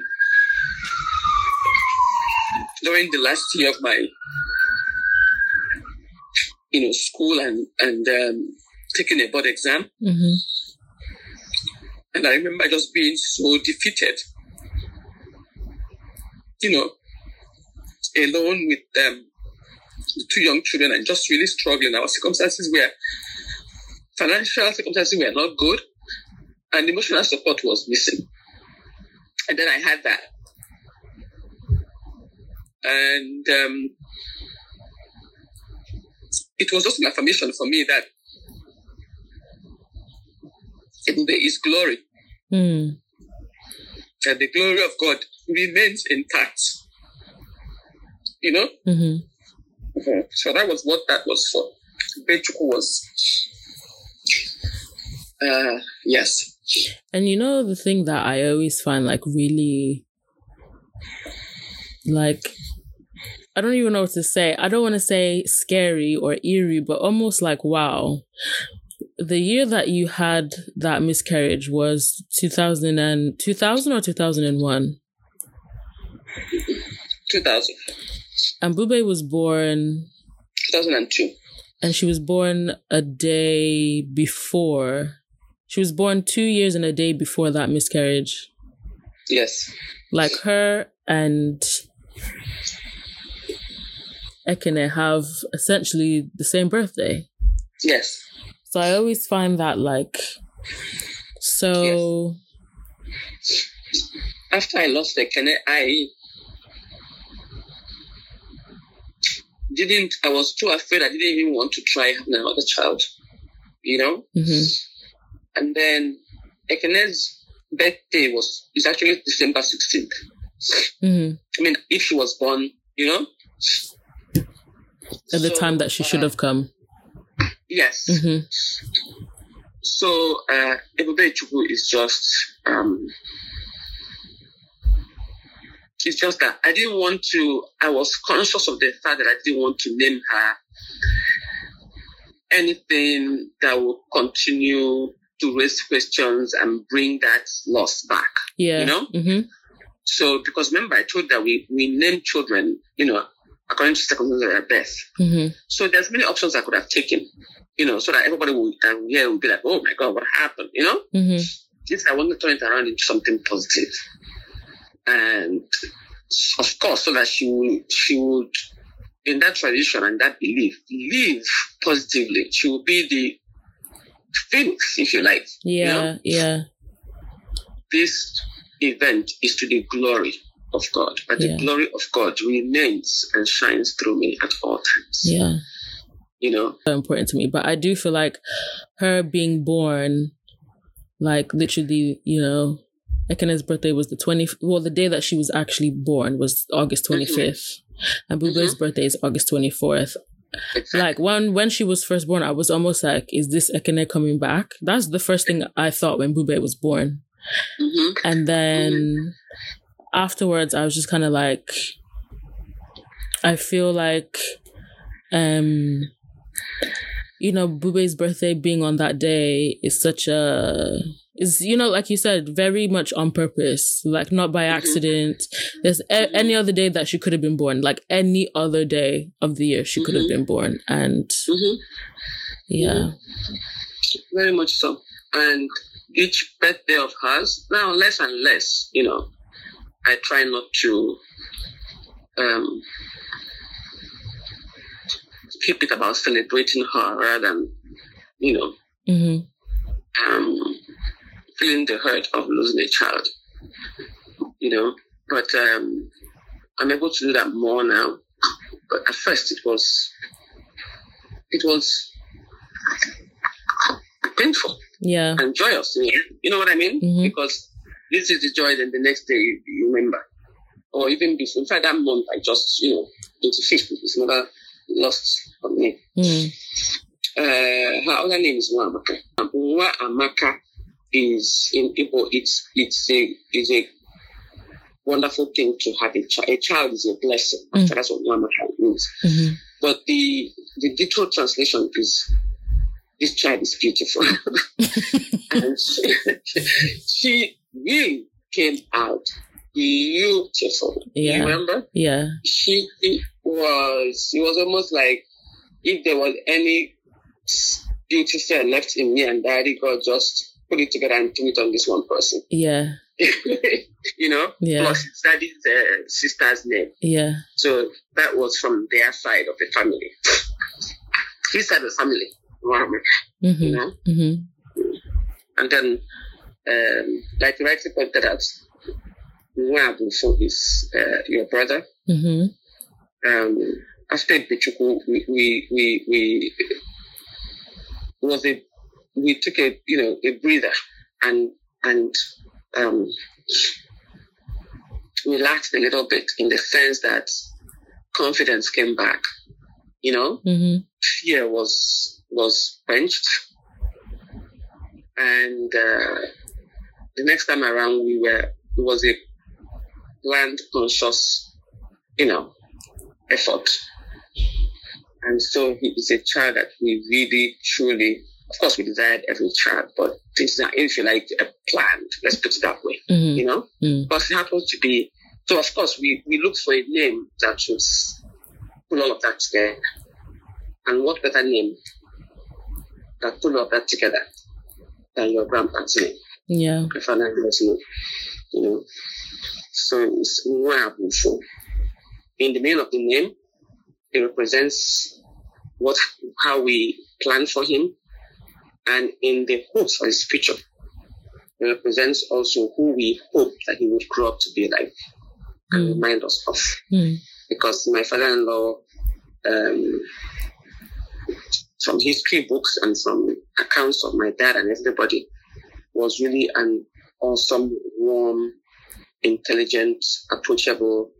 Speaker 2: during the last year of my, you know, school and and um, taking a board exam,
Speaker 1: Mm-hmm.
Speaker 2: and I remember just being so defeated. You know, alone with um, the two young children and just really struggling. Our circumstances were financial circumstances were not good, and emotional support was missing. And then I had that, and um, it was just an affirmation for me that there is glory,
Speaker 1: Mm.
Speaker 2: that the glory of God remains intact. You know,
Speaker 1: Mm-hmm.
Speaker 2: so that was what that was for. Bechuku was, uh, yes,
Speaker 1: And you know the thing that I always find like really like I don't even know what to say. I don't want to say scary or eerie, but almost like wow. The year that you had that miscarriage was 2000 and 2000 or 2001.
Speaker 2: 2000,
Speaker 1: And Bube was born
Speaker 2: 2002.
Speaker 1: and she was born a day before. She was born 2 years and a day before that miscarriage.
Speaker 2: Yes,
Speaker 1: like her and Ekene have essentially the same birthday.
Speaker 2: yes,
Speaker 1: So I always find that like so
Speaker 2: after I lost the Kenne, I didn't, I was too afraid. I didn't even want to try having another child, you know?
Speaker 1: mhm,
Speaker 2: And then Ekene's birthday was, is actually December 16th.
Speaker 1: mhm,
Speaker 2: I mean, if she was born, you know?
Speaker 1: At the
Speaker 2: So,
Speaker 1: time that she should have come.
Speaker 2: Yes.
Speaker 1: hmm
Speaker 2: So, uh, Ebube Chukwu is just, um, it's just that I didn't want to, I was conscious of the fact that I didn't want to name her anything that would continue to raise questions and bring that loss back.
Speaker 1: Yeah.
Speaker 2: You know?
Speaker 1: hmm
Speaker 2: So, because remember, I told that we, we name children, you know, according to circumstances of their birth.
Speaker 1: hmm
Speaker 2: So there's many options I could have taken, you know, so that everybody would um, hear would be like, oh my God, what happened? You know?
Speaker 1: hmm
Speaker 2: This I want to turn it around into something positive. And of course, so that she would she would in that tradition and that belief, live positively. She will be the phoenix, if you like. you
Speaker 1: Yeah.
Speaker 2: know?
Speaker 1: Yeah.
Speaker 2: This event is to the glory of God, but
Speaker 1: Yeah.
Speaker 2: the glory of God remains and shines through me at all times.
Speaker 1: Yeah.
Speaker 2: You know,
Speaker 1: So important to me. But I do feel like her being born, like literally, you know, Ekene's birthday was the 20, well, the day that she was actually born was August mm-hmm. 25th. And Bube's mm-hmm. birthday is August 24th.
Speaker 2: exactly.
Speaker 1: Like when when she was first born, I was almost like, is this Ekene coming back? That's the first thing I thought when Bube was born.
Speaker 2: Mhm.
Speaker 1: And then mm-hmm. Afterwards, I was just kind of like, I feel like, um, you know, Bube's birthday being on that day is such a is you know like you said very much on purpose like not by mm-hmm. accident mm-hmm. there's a- any other day that she could have been born like any other day of the year she mm-hmm. could have mm-hmm. been born and mm-hmm. yeah
Speaker 2: very much so and each birthday of hers now less and less you know i try not to um keep it about celebrating her rather than you know um feeling the hurt of losing a child, you know. But um, I'm able to do that more now. But at first, it was it was painful,
Speaker 1: yeah,
Speaker 2: and joyous. You know what I mean? Mm-hmm. Because this is the joy, then the next day you, you remember, or even before. In fact, that month I just you know 25th it's another lost for me. Mm. Uh, her other name is Nwamaka. Amaka is in Igbo, it's it's a is a wonderful thing to have a child. A child is a blessing. Mm. That's what Mama means. Mm-hmm. But the the literal translation is this child is beautiful, and she, she really came out beautiful.
Speaker 1: Yeah.
Speaker 2: remember?
Speaker 1: Yeah.
Speaker 2: She was. It was almost like if there was any beauty cell left in me and daddy, God just put it together and do it on this one person.
Speaker 1: Yeah.
Speaker 2: you know,
Speaker 1: yeah.
Speaker 2: plus studied uh, sister's name.
Speaker 1: Yeah.
Speaker 2: So that was from their side of the family. His side of the family, mm-hmm. you know. Mm-hmm. And then, um, like you rightly pointed out, Nwabufu is uh, your brother. Mm-hmm. Um, after Bichuku, we, we, we, we was a we took a you know a breather and and um, relaxed a little bit in the sense that confidence came back. You know, mm-hmm. fear was was quenched, and uh, the next time around we were it was a planned, conscious, you know, effort. And so he is a child that we really, truly of course, we desired every child, but things are, if you like, a planned. Let's put it that way, mm-hmm. you know. Mm-hmm. But it happens to be so. Of course, we we looked for a name that should put all of that together. And what better name that put all of that together than your grandpa's name?
Speaker 1: Yeah,
Speaker 2: my father's name. You know, so it's Nwabufu. In the name of the name, it represents what how we plan for him, and in the hopes for his future. It represents also who we hope that he would grow up to be like and mm. remind us of. Mm. Because my father-in-law, um, from history books and from accounts of my dad and everybody, was really an awesome, warm, intelligent, approachable,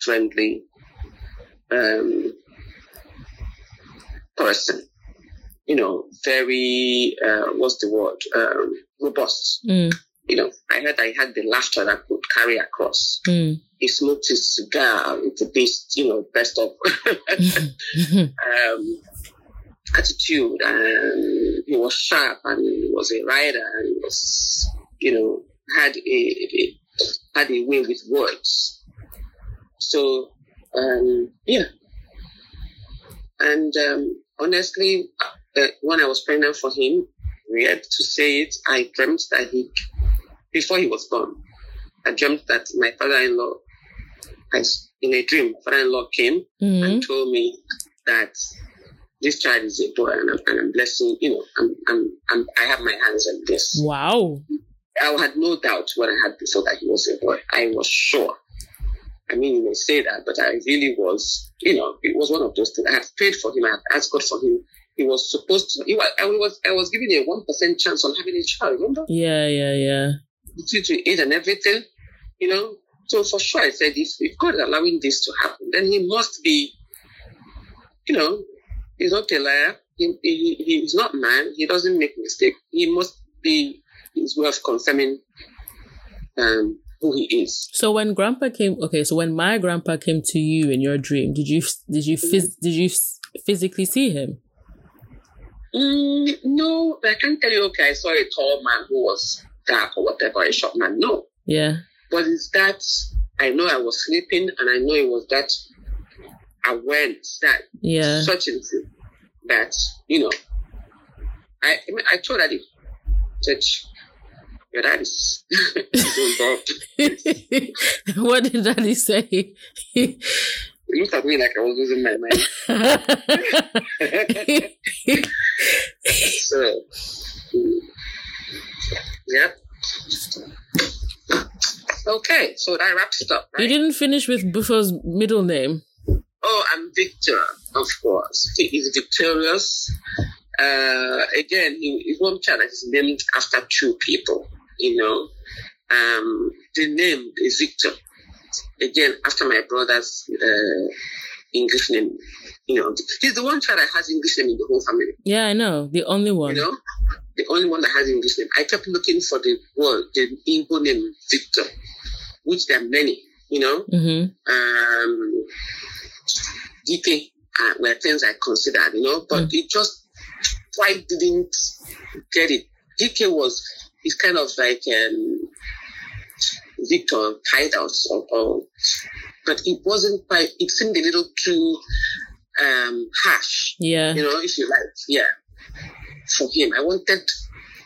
Speaker 2: friendly um, person you know, very, uh, what's the word, um, robust. Mm. You know, I heard I had the laughter that could carry across. Mm. He smoked his cigar with the best, you know, best of um, attitude, and he was sharp, and he was a writer, and he was, you know, had a, a had a way with words. So, um, yeah, and um, honestly, uh, when I was pregnant for him, weird to say it, I dreamt that he, before he was born, I dreamt that my father-in-law, in a dream, father-in-law came mm-hmm. and told me that this child is a boy and I'm, and I'm blessing, you know, I'm, I'm, I'm, I have my hands on this.
Speaker 1: Wow.
Speaker 2: I had no doubt what I had before that he was a boy. I was sure. I mean, you may say that, but I really was, you know, it was one of those things. I had prayed for him. I had asked God for him he was supposed to. He was, I was I was given a one percent chance on having a child. Remember?
Speaker 1: Yeah, yeah, yeah.
Speaker 2: Due to age and everything, you know. So for sure, I said, if, if God is allowing this to happen, then He must be, you know, He's not a liar. He, he, he's not man. He doesn't make mistake. He must be His way of confirming um, who he is.
Speaker 1: So when grandpa came, okay, so when my grandpa came to you in your dream, did you did you phys- did you physically see him?
Speaker 2: Mm, no, I can't tell you. Okay, I saw a tall man who was dark or whatever, a short man. No,
Speaker 1: Yeah.
Speaker 2: but it's that I know I was sleeping, and I know it was that awareness that
Speaker 1: Yeah.
Speaker 2: certainty that you know. I I, mean, I told Daddy that your dad is involved.
Speaker 1: what did daddy say?
Speaker 2: He looked at me like I was losing my mind. So, yep. Okay, so that wraps it up,
Speaker 1: you didn't finish with Buffo's middle name.
Speaker 2: Oh, I'm Victor, of course. He is victorious. Uh, again, he is one child that is named after two people, you know. Um, the name is Victor. Again, after my brother's uh, English name. You know, he's the one child that has English name in the whole family.
Speaker 1: Yeah, I know. The only one.
Speaker 2: You know, the only one that has English name. I kept looking for the word, the Igbo name Victor, which there are many. You know,
Speaker 1: Mm-hmm.
Speaker 2: um, Dike uh, were things I considered. You know, but
Speaker 1: Mm.
Speaker 2: it just quite didn't get it. Dike was it's kind of like um, Victor titles, or, or, but it wasn't quite. It seemed a little too um, harsh
Speaker 1: Yeah.
Speaker 2: you know, if you like, yeah. For him, I wanted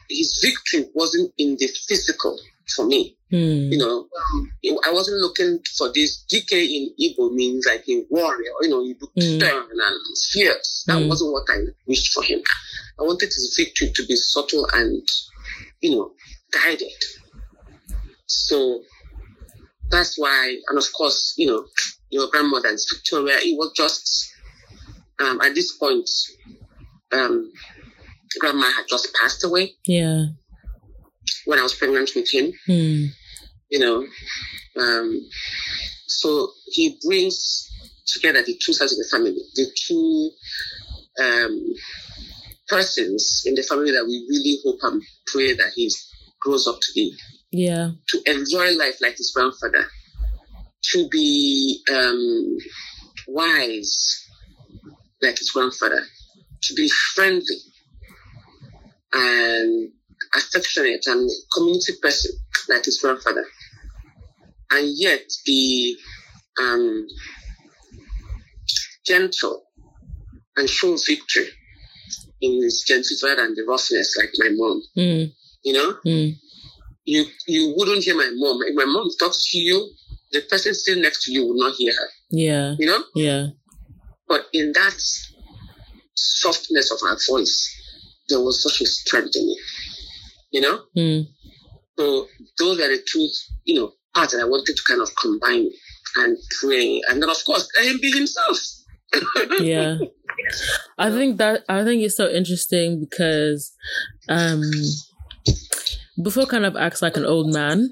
Speaker 2: his victory wasn't in the physical for me.
Speaker 1: Hmm.
Speaker 2: You know, I wasn't looking for this. Dike in Igbo means like a warrior. You know, you look
Speaker 1: Mm.
Speaker 2: stern and fierce. That
Speaker 1: Mm.
Speaker 2: wasn't what I wished for him. I wanted his victory to be subtle and, you know, guided. So that's why, and of course, you know, your grandmother's Victoria. It was just um, at this point, um, grandma had just passed away
Speaker 1: Yeah.
Speaker 2: When I was pregnant with him.
Speaker 1: Hmm.
Speaker 2: You know, um, so he brings together the two sides of the family, the two um, persons in the family that we really hope and pray that he grows up to be
Speaker 1: Yeah.
Speaker 2: to enjoy life like his grandfather, to be um, wise like his grandfather, to be friendly and affectionate and community person like his grandfather, and yet be um, gentle and show victory in his gentitude and the roughness like my mom.
Speaker 1: Hmm.
Speaker 2: You know,
Speaker 1: Hmm.
Speaker 2: you you wouldn't hear my mom. If my mom talks to you, the person sitting next to you will not hear her.
Speaker 1: Yeah.
Speaker 2: You know,
Speaker 1: Yeah.
Speaker 2: but in that softness of her voice, there was such a strength in it. You know,
Speaker 1: Hmm.
Speaker 2: so those are the two, you know, parts that I wanted to kind of combine and pray, and then of course be himself.
Speaker 1: yeah i think that i think it's so interesting because um before kind of acts like an old man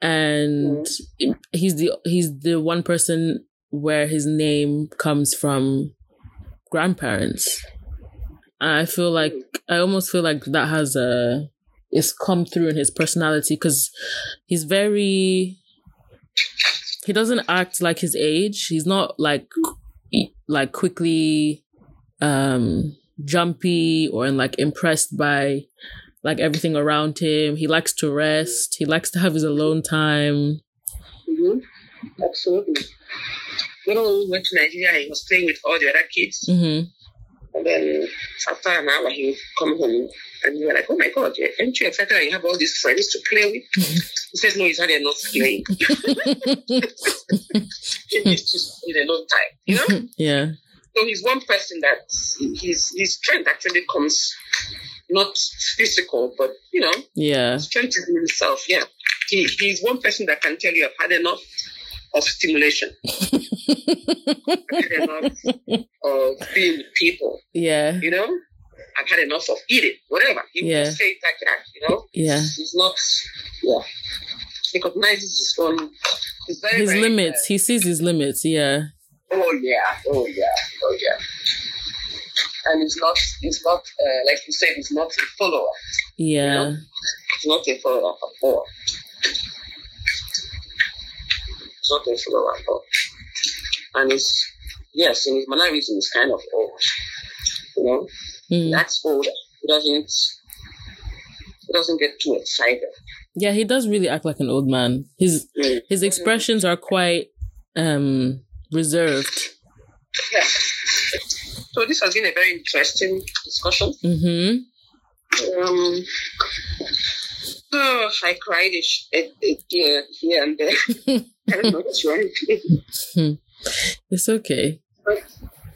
Speaker 1: and he's the he's the one person where his name comes from grandparents i feel like i almost feel like that has a it's come through in his personality because he's very he doesn't act like his age. He's not like like quickly um jumpy or like impressed by like everything around him. He likes to rest. He likes to have his alone time.
Speaker 2: Hmm Absolutely. When we went to Nigeria, he was playing with all the other kids.
Speaker 1: hmm
Speaker 2: And then after an hour, he would come home and we were like, oh my God, aren't you excited you have all these friends to play with? he says, no, he's had enough playing. he needs to spend alone time, you know?
Speaker 1: yeah
Speaker 2: So he's one person that his, his strength actually comes not physical, but, you know,
Speaker 1: yeah
Speaker 2: strength is in himself, yeah. He, he's one person that can tell you, I've had enough of stimulation. I've had enough of being with people.
Speaker 1: yeah
Speaker 2: you know, I've had enough of eating, whatever. He
Speaker 1: Yeah.
Speaker 2: will say it like that, you know.
Speaker 1: yeah
Speaker 2: He's not, yeah. He recognizes his own, he's very,
Speaker 1: his
Speaker 2: very,
Speaker 1: limits he sees his limits yeah
Speaker 2: uh, oh yeah, oh yeah, oh yeah. And he's not, he's not, uh, like you said, he's not a follower.
Speaker 1: yeah
Speaker 2: He's not a follower at all. It's not infidel at all. And it's, yes, and his mannerism, is kind of old. You know?
Speaker 1: Mm.
Speaker 2: That's old. He doesn't, he doesn't get too excited.
Speaker 1: Yeah, he does really act like an old man. His
Speaker 2: Mm.
Speaker 1: his expressions are quite um reserved.
Speaker 2: Yeah. So this has been a very interesting discussion.
Speaker 1: Mm-hmm.
Speaker 2: Um, oh, I cried a, sh- a, a tear here and there. I don't know what's wrong.
Speaker 1: It's okay.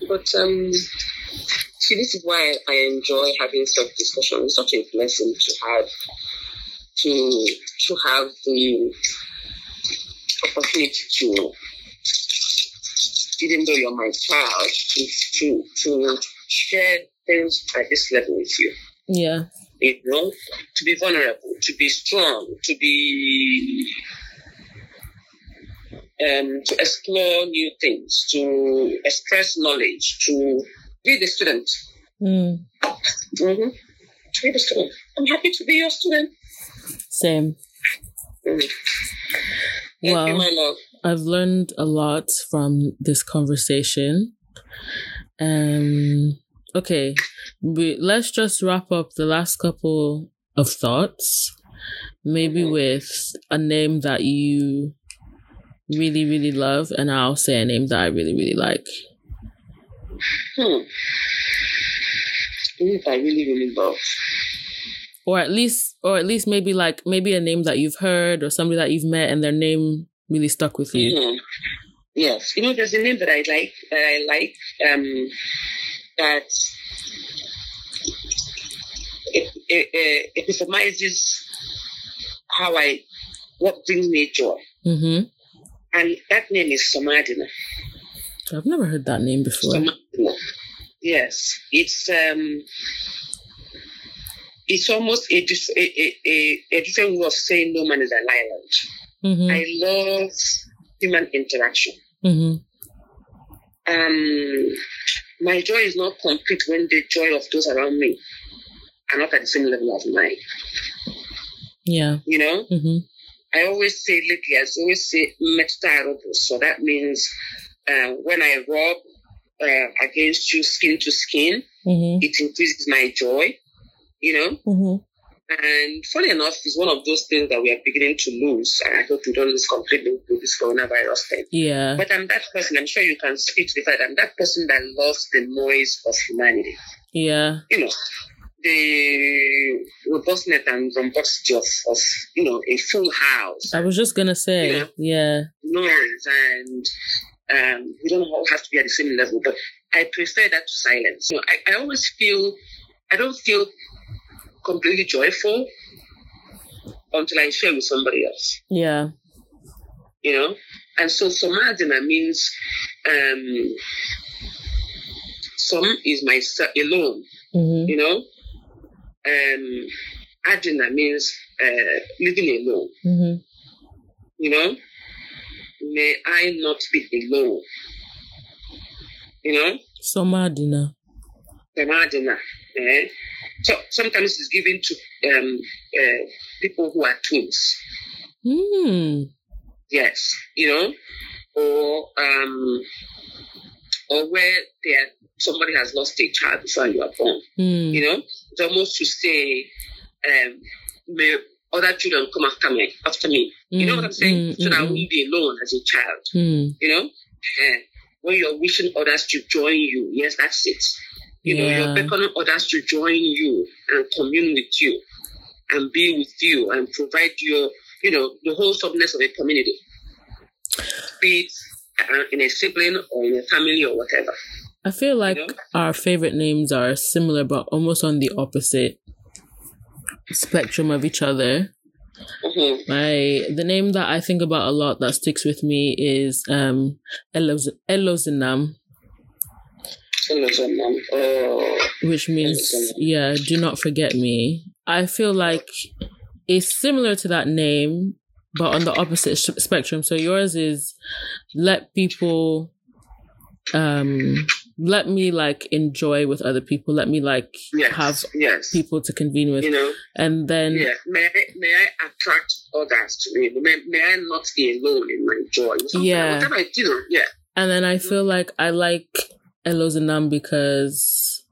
Speaker 2: But um, see, this is why I enjoy having such discussion. It's such a blessing to have to to have the opportunity to, even though you're my child, to to, to share things at this level with you.
Speaker 1: Yeah.
Speaker 2: You know, to be vulnerable, to be strong, to be um, to explore new things, to express knowledge, to be the student.
Speaker 1: Mm.
Speaker 2: Mm-hmm. To be the student. I'm happy to be your student.
Speaker 1: Same.
Speaker 2: Mm. Thank you,
Speaker 1: Wow.
Speaker 2: my love.
Speaker 1: I've learned a lot from this conversation. Um okay. We, let's just wrap up the last couple of thoughts. Maybe
Speaker 2: Mhm.
Speaker 1: with a name that you really, really love, and I'll say a name that I really, really like.
Speaker 2: Hmm. Things I really, really love.
Speaker 1: Or at least or at least maybe like maybe a name that you've heard or somebody that you've met and their name really stuck with you.
Speaker 2: Mhm. Yes, you know, there's a name that I like. That I like. Um, that it, it, it epitomizes how I what brings me joy,
Speaker 1: Mm-hmm.
Speaker 2: And that name is Somadina.
Speaker 1: I've never heard that name before.
Speaker 2: Somadina. Yes, it's um, it's almost a, a, a, a, different way of saying no man is an island.
Speaker 1: Mm-hmm.
Speaker 2: I love human interaction.
Speaker 1: Mm-hmm.
Speaker 2: um, my joy is not complete when the joy of those around me are not at the same level as mine.
Speaker 1: Yeah.
Speaker 2: You know,
Speaker 1: Mm-hmm.
Speaker 2: I always say I always say metatarobo. So that means uh, when I rub uh, against you skin to skin,
Speaker 1: Mm-hmm.
Speaker 2: it increases my joy. You know,
Speaker 1: Mm-hmm.
Speaker 2: and funny enough, it's one of those things that we are beginning to lose. And I hope we don't lose completely with this coronavirus thing.
Speaker 1: Yeah.
Speaker 2: But I'm that person. I'm sure you can speak to the fact that I'm that person that loves the noise of humanity.
Speaker 1: Yeah.
Speaker 2: You know, the robustness and robustity of, of you know a full house,
Speaker 1: I was just gonna say,
Speaker 2: Yeah.
Speaker 1: yeah.
Speaker 2: noise, and um, we don't all have to be at the same level. But I prefer that to silence. You know, I, I always feel I don't feel completely joyful until I share with somebody else.
Speaker 1: Yeah.
Speaker 2: you know. And so Somadina means um some is myself alone,
Speaker 1: Mm-hmm.
Speaker 2: you know. Um Adina means uh, living alone,
Speaker 1: Mm-hmm.
Speaker 2: you know. May I not be alone. You know,
Speaker 1: Somadina.
Speaker 2: Somadina. Eh? So sometimes it's given to um, uh, people who are twins.
Speaker 1: Mm.
Speaker 2: Yes, you know, or um, or where there somebody has lost a child before you are born.
Speaker 1: Mm.
Speaker 2: You know, it's almost to say, um, may other children come after me, after me. You know what I'm saying?
Speaker 1: Mm,
Speaker 2: so that I
Speaker 1: mm,
Speaker 2: won't be alone as a child.
Speaker 1: mm.
Speaker 2: You know, Eh, when you're wishing others to join you, yes, that's it. You know, you're beckoning others to join you and commune with you and be with you and provide your, you know, the wholesomeness of a community. Be uh, in a sibling or in a family or whatever.
Speaker 1: I feel like
Speaker 2: You know?
Speaker 1: our favorite names are similar, but almost on the opposite spectrum of each other.
Speaker 2: hmm
Speaker 1: My the name that I think about a lot that sticks with me is um Elos- Elozinam,
Speaker 2: Oh,
Speaker 1: which means
Speaker 2: Elozinam.
Speaker 1: yeah, do not forget me. I feel like it's similar to that name, but on the opposite s- spectrum. So yours is let people um let me like enjoy with other people. Let me like
Speaker 2: Yes.
Speaker 1: have
Speaker 2: yes.
Speaker 1: people to convene with,
Speaker 2: you know,
Speaker 1: and then
Speaker 2: yeah. May I, may I attract others to me? May, may I not be alone in my joy? Something-
Speaker 1: Yeah.
Speaker 2: Whatever I do, yeah.
Speaker 1: and then I feel like I like Elozinam because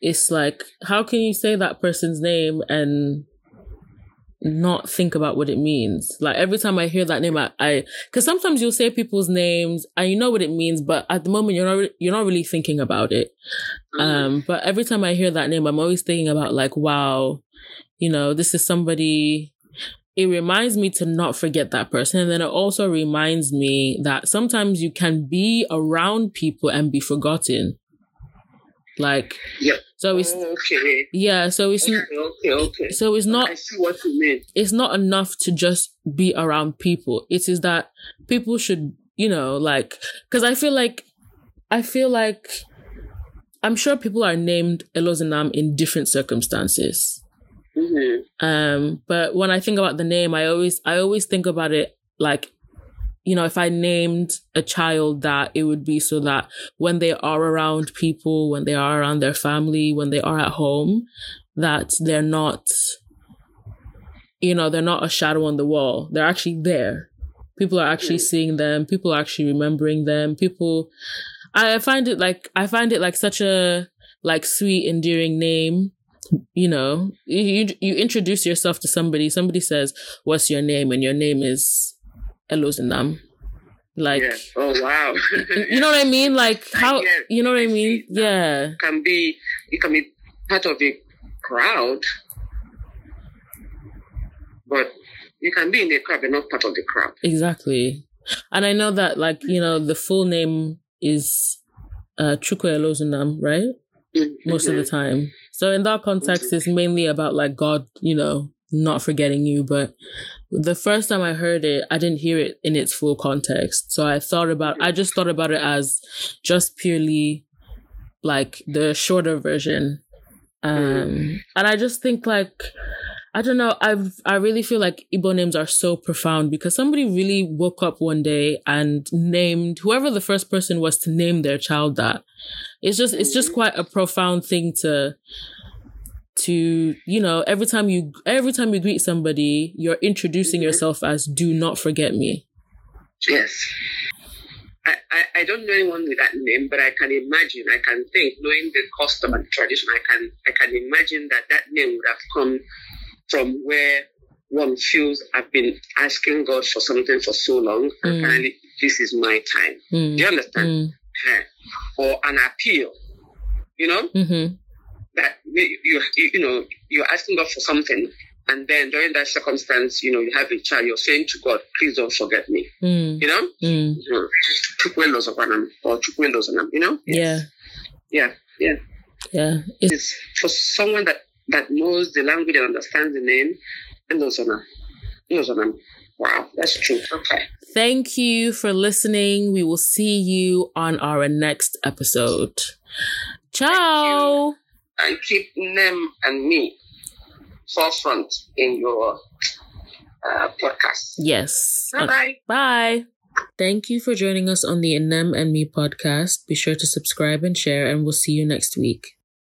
Speaker 1: it's like how can you say that person's name and not think about what it means. Like every time i hear that name i i because sometimes you'll say people's names and you know what it means but at the moment you're not re- you're not really thinking about it.
Speaker 2: Mm.
Speaker 1: um but every time i hear that name i'm always thinking about like wow you know this is somebody it reminds me to not forget that person. And then it also reminds me that sometimes you can be around people and be forgotten like
Speaker 2: yeah.
Speaker 1: so it's
Speaker 2: okay.
Speaker 1: yeah so it's
Speaker 2: Okay, okay, okay.
Speaker 1: so it's not
Speaker 2: I see what you mean.
Speaker 1: it's not enough to just be around people. It is that people should, you know, like, because I feel like, I feel like, I'm sure people are named Elozinam in different circumstances.
Speaker 2: hmm
Speaker 1: Um, but when I think about the name, I always, I always think about it like, you know, if I named a child that, it would be so that when they are around people, when they are around their family, when they are at home, that they're not, you know, they're not a shadow on the wall. They're actually there. People are actually
Speaker 2: Mm.
Speaker 1: seeing them. People are actually remembering them. People, I find it like, I find it like such a, like sweet, endearing name. You know, you, you introduce yourself to somebody, somebody says, what's your name? And your name is Elozinam. Like,
Speaker 2: yeah. Oh wow.
Speaker 1: you know what I mean? Like how, you know what I mean? Yeah.
Speaker 2: can be you can be part of a crowd, but you can be in the crowd but not part of the crowd.
Speaker 1: Exactly. And I know that, like, you know, the full name is uh, Chukwu Elozunam, right? Most of the time. So in that context, it's mainly about, like, God, you know, not forgetting you. But the first time I heard it, I didn't hear it in its full context. So I thought about, I just thought about it as just purely like the shorter version. Um, and I just think like, I don't know. I've I really feel like Igbo names are so profound because somebody really woke up one day and named whoever the first person was to name their child that. It's just it's just quite a profound thing to to you know every time you every time you greet somebody you're introducing
Speaker 2: Mhm.
Speaker 1: yourself as do not forget me.
Speaker 2: Yes. I, I, I don't know anyone with that name, but I can imagine, I can think, knowing the custom and tradition, I can I can imagine that that name would have come from where one feels I've been asking God for something for so long, and
Speaker 1: Mm.
Speaker 2: finally this is my time.
Speaker 1: Mm,
Speaker 2: Do you understand?
Speaker 1: mm,
Speaker 2: Yeah. Or an appeal, you know,
Speaker 1: mhm,
Speaker 2: that you, you you know you're asking God for something, and then during that circumstance, you know, you have a child, you're saying to God, please don't forget me,
Speaker 1: mm,
Speaker 2: you know.
Speaker 1: mm.
Speaker 2: Chukwu Elozokwanam or Chukwu Elozonam, you know?
Speaker 1: Yeah,
Speaker 2: Yeah, yeah.
Speaker 1: yeah. It's,
Speaker 2: It's for someone that, that knows the language and understands the name, Elozonam. Elozonam. Wow, that's true. Okay.
Speaker 1: thank you for listening. We will see you on our next episode. Ciao.
Speaker 2: And keep Nem and me forefront in your uh, podcast.
Speaker 1: Yes.
Speaker 2: Bye bye.
Speaker 1: Bye. Thank you for joining us on the Inem and Me podcast. Be sure to subscribe and share, and we'll see you next week.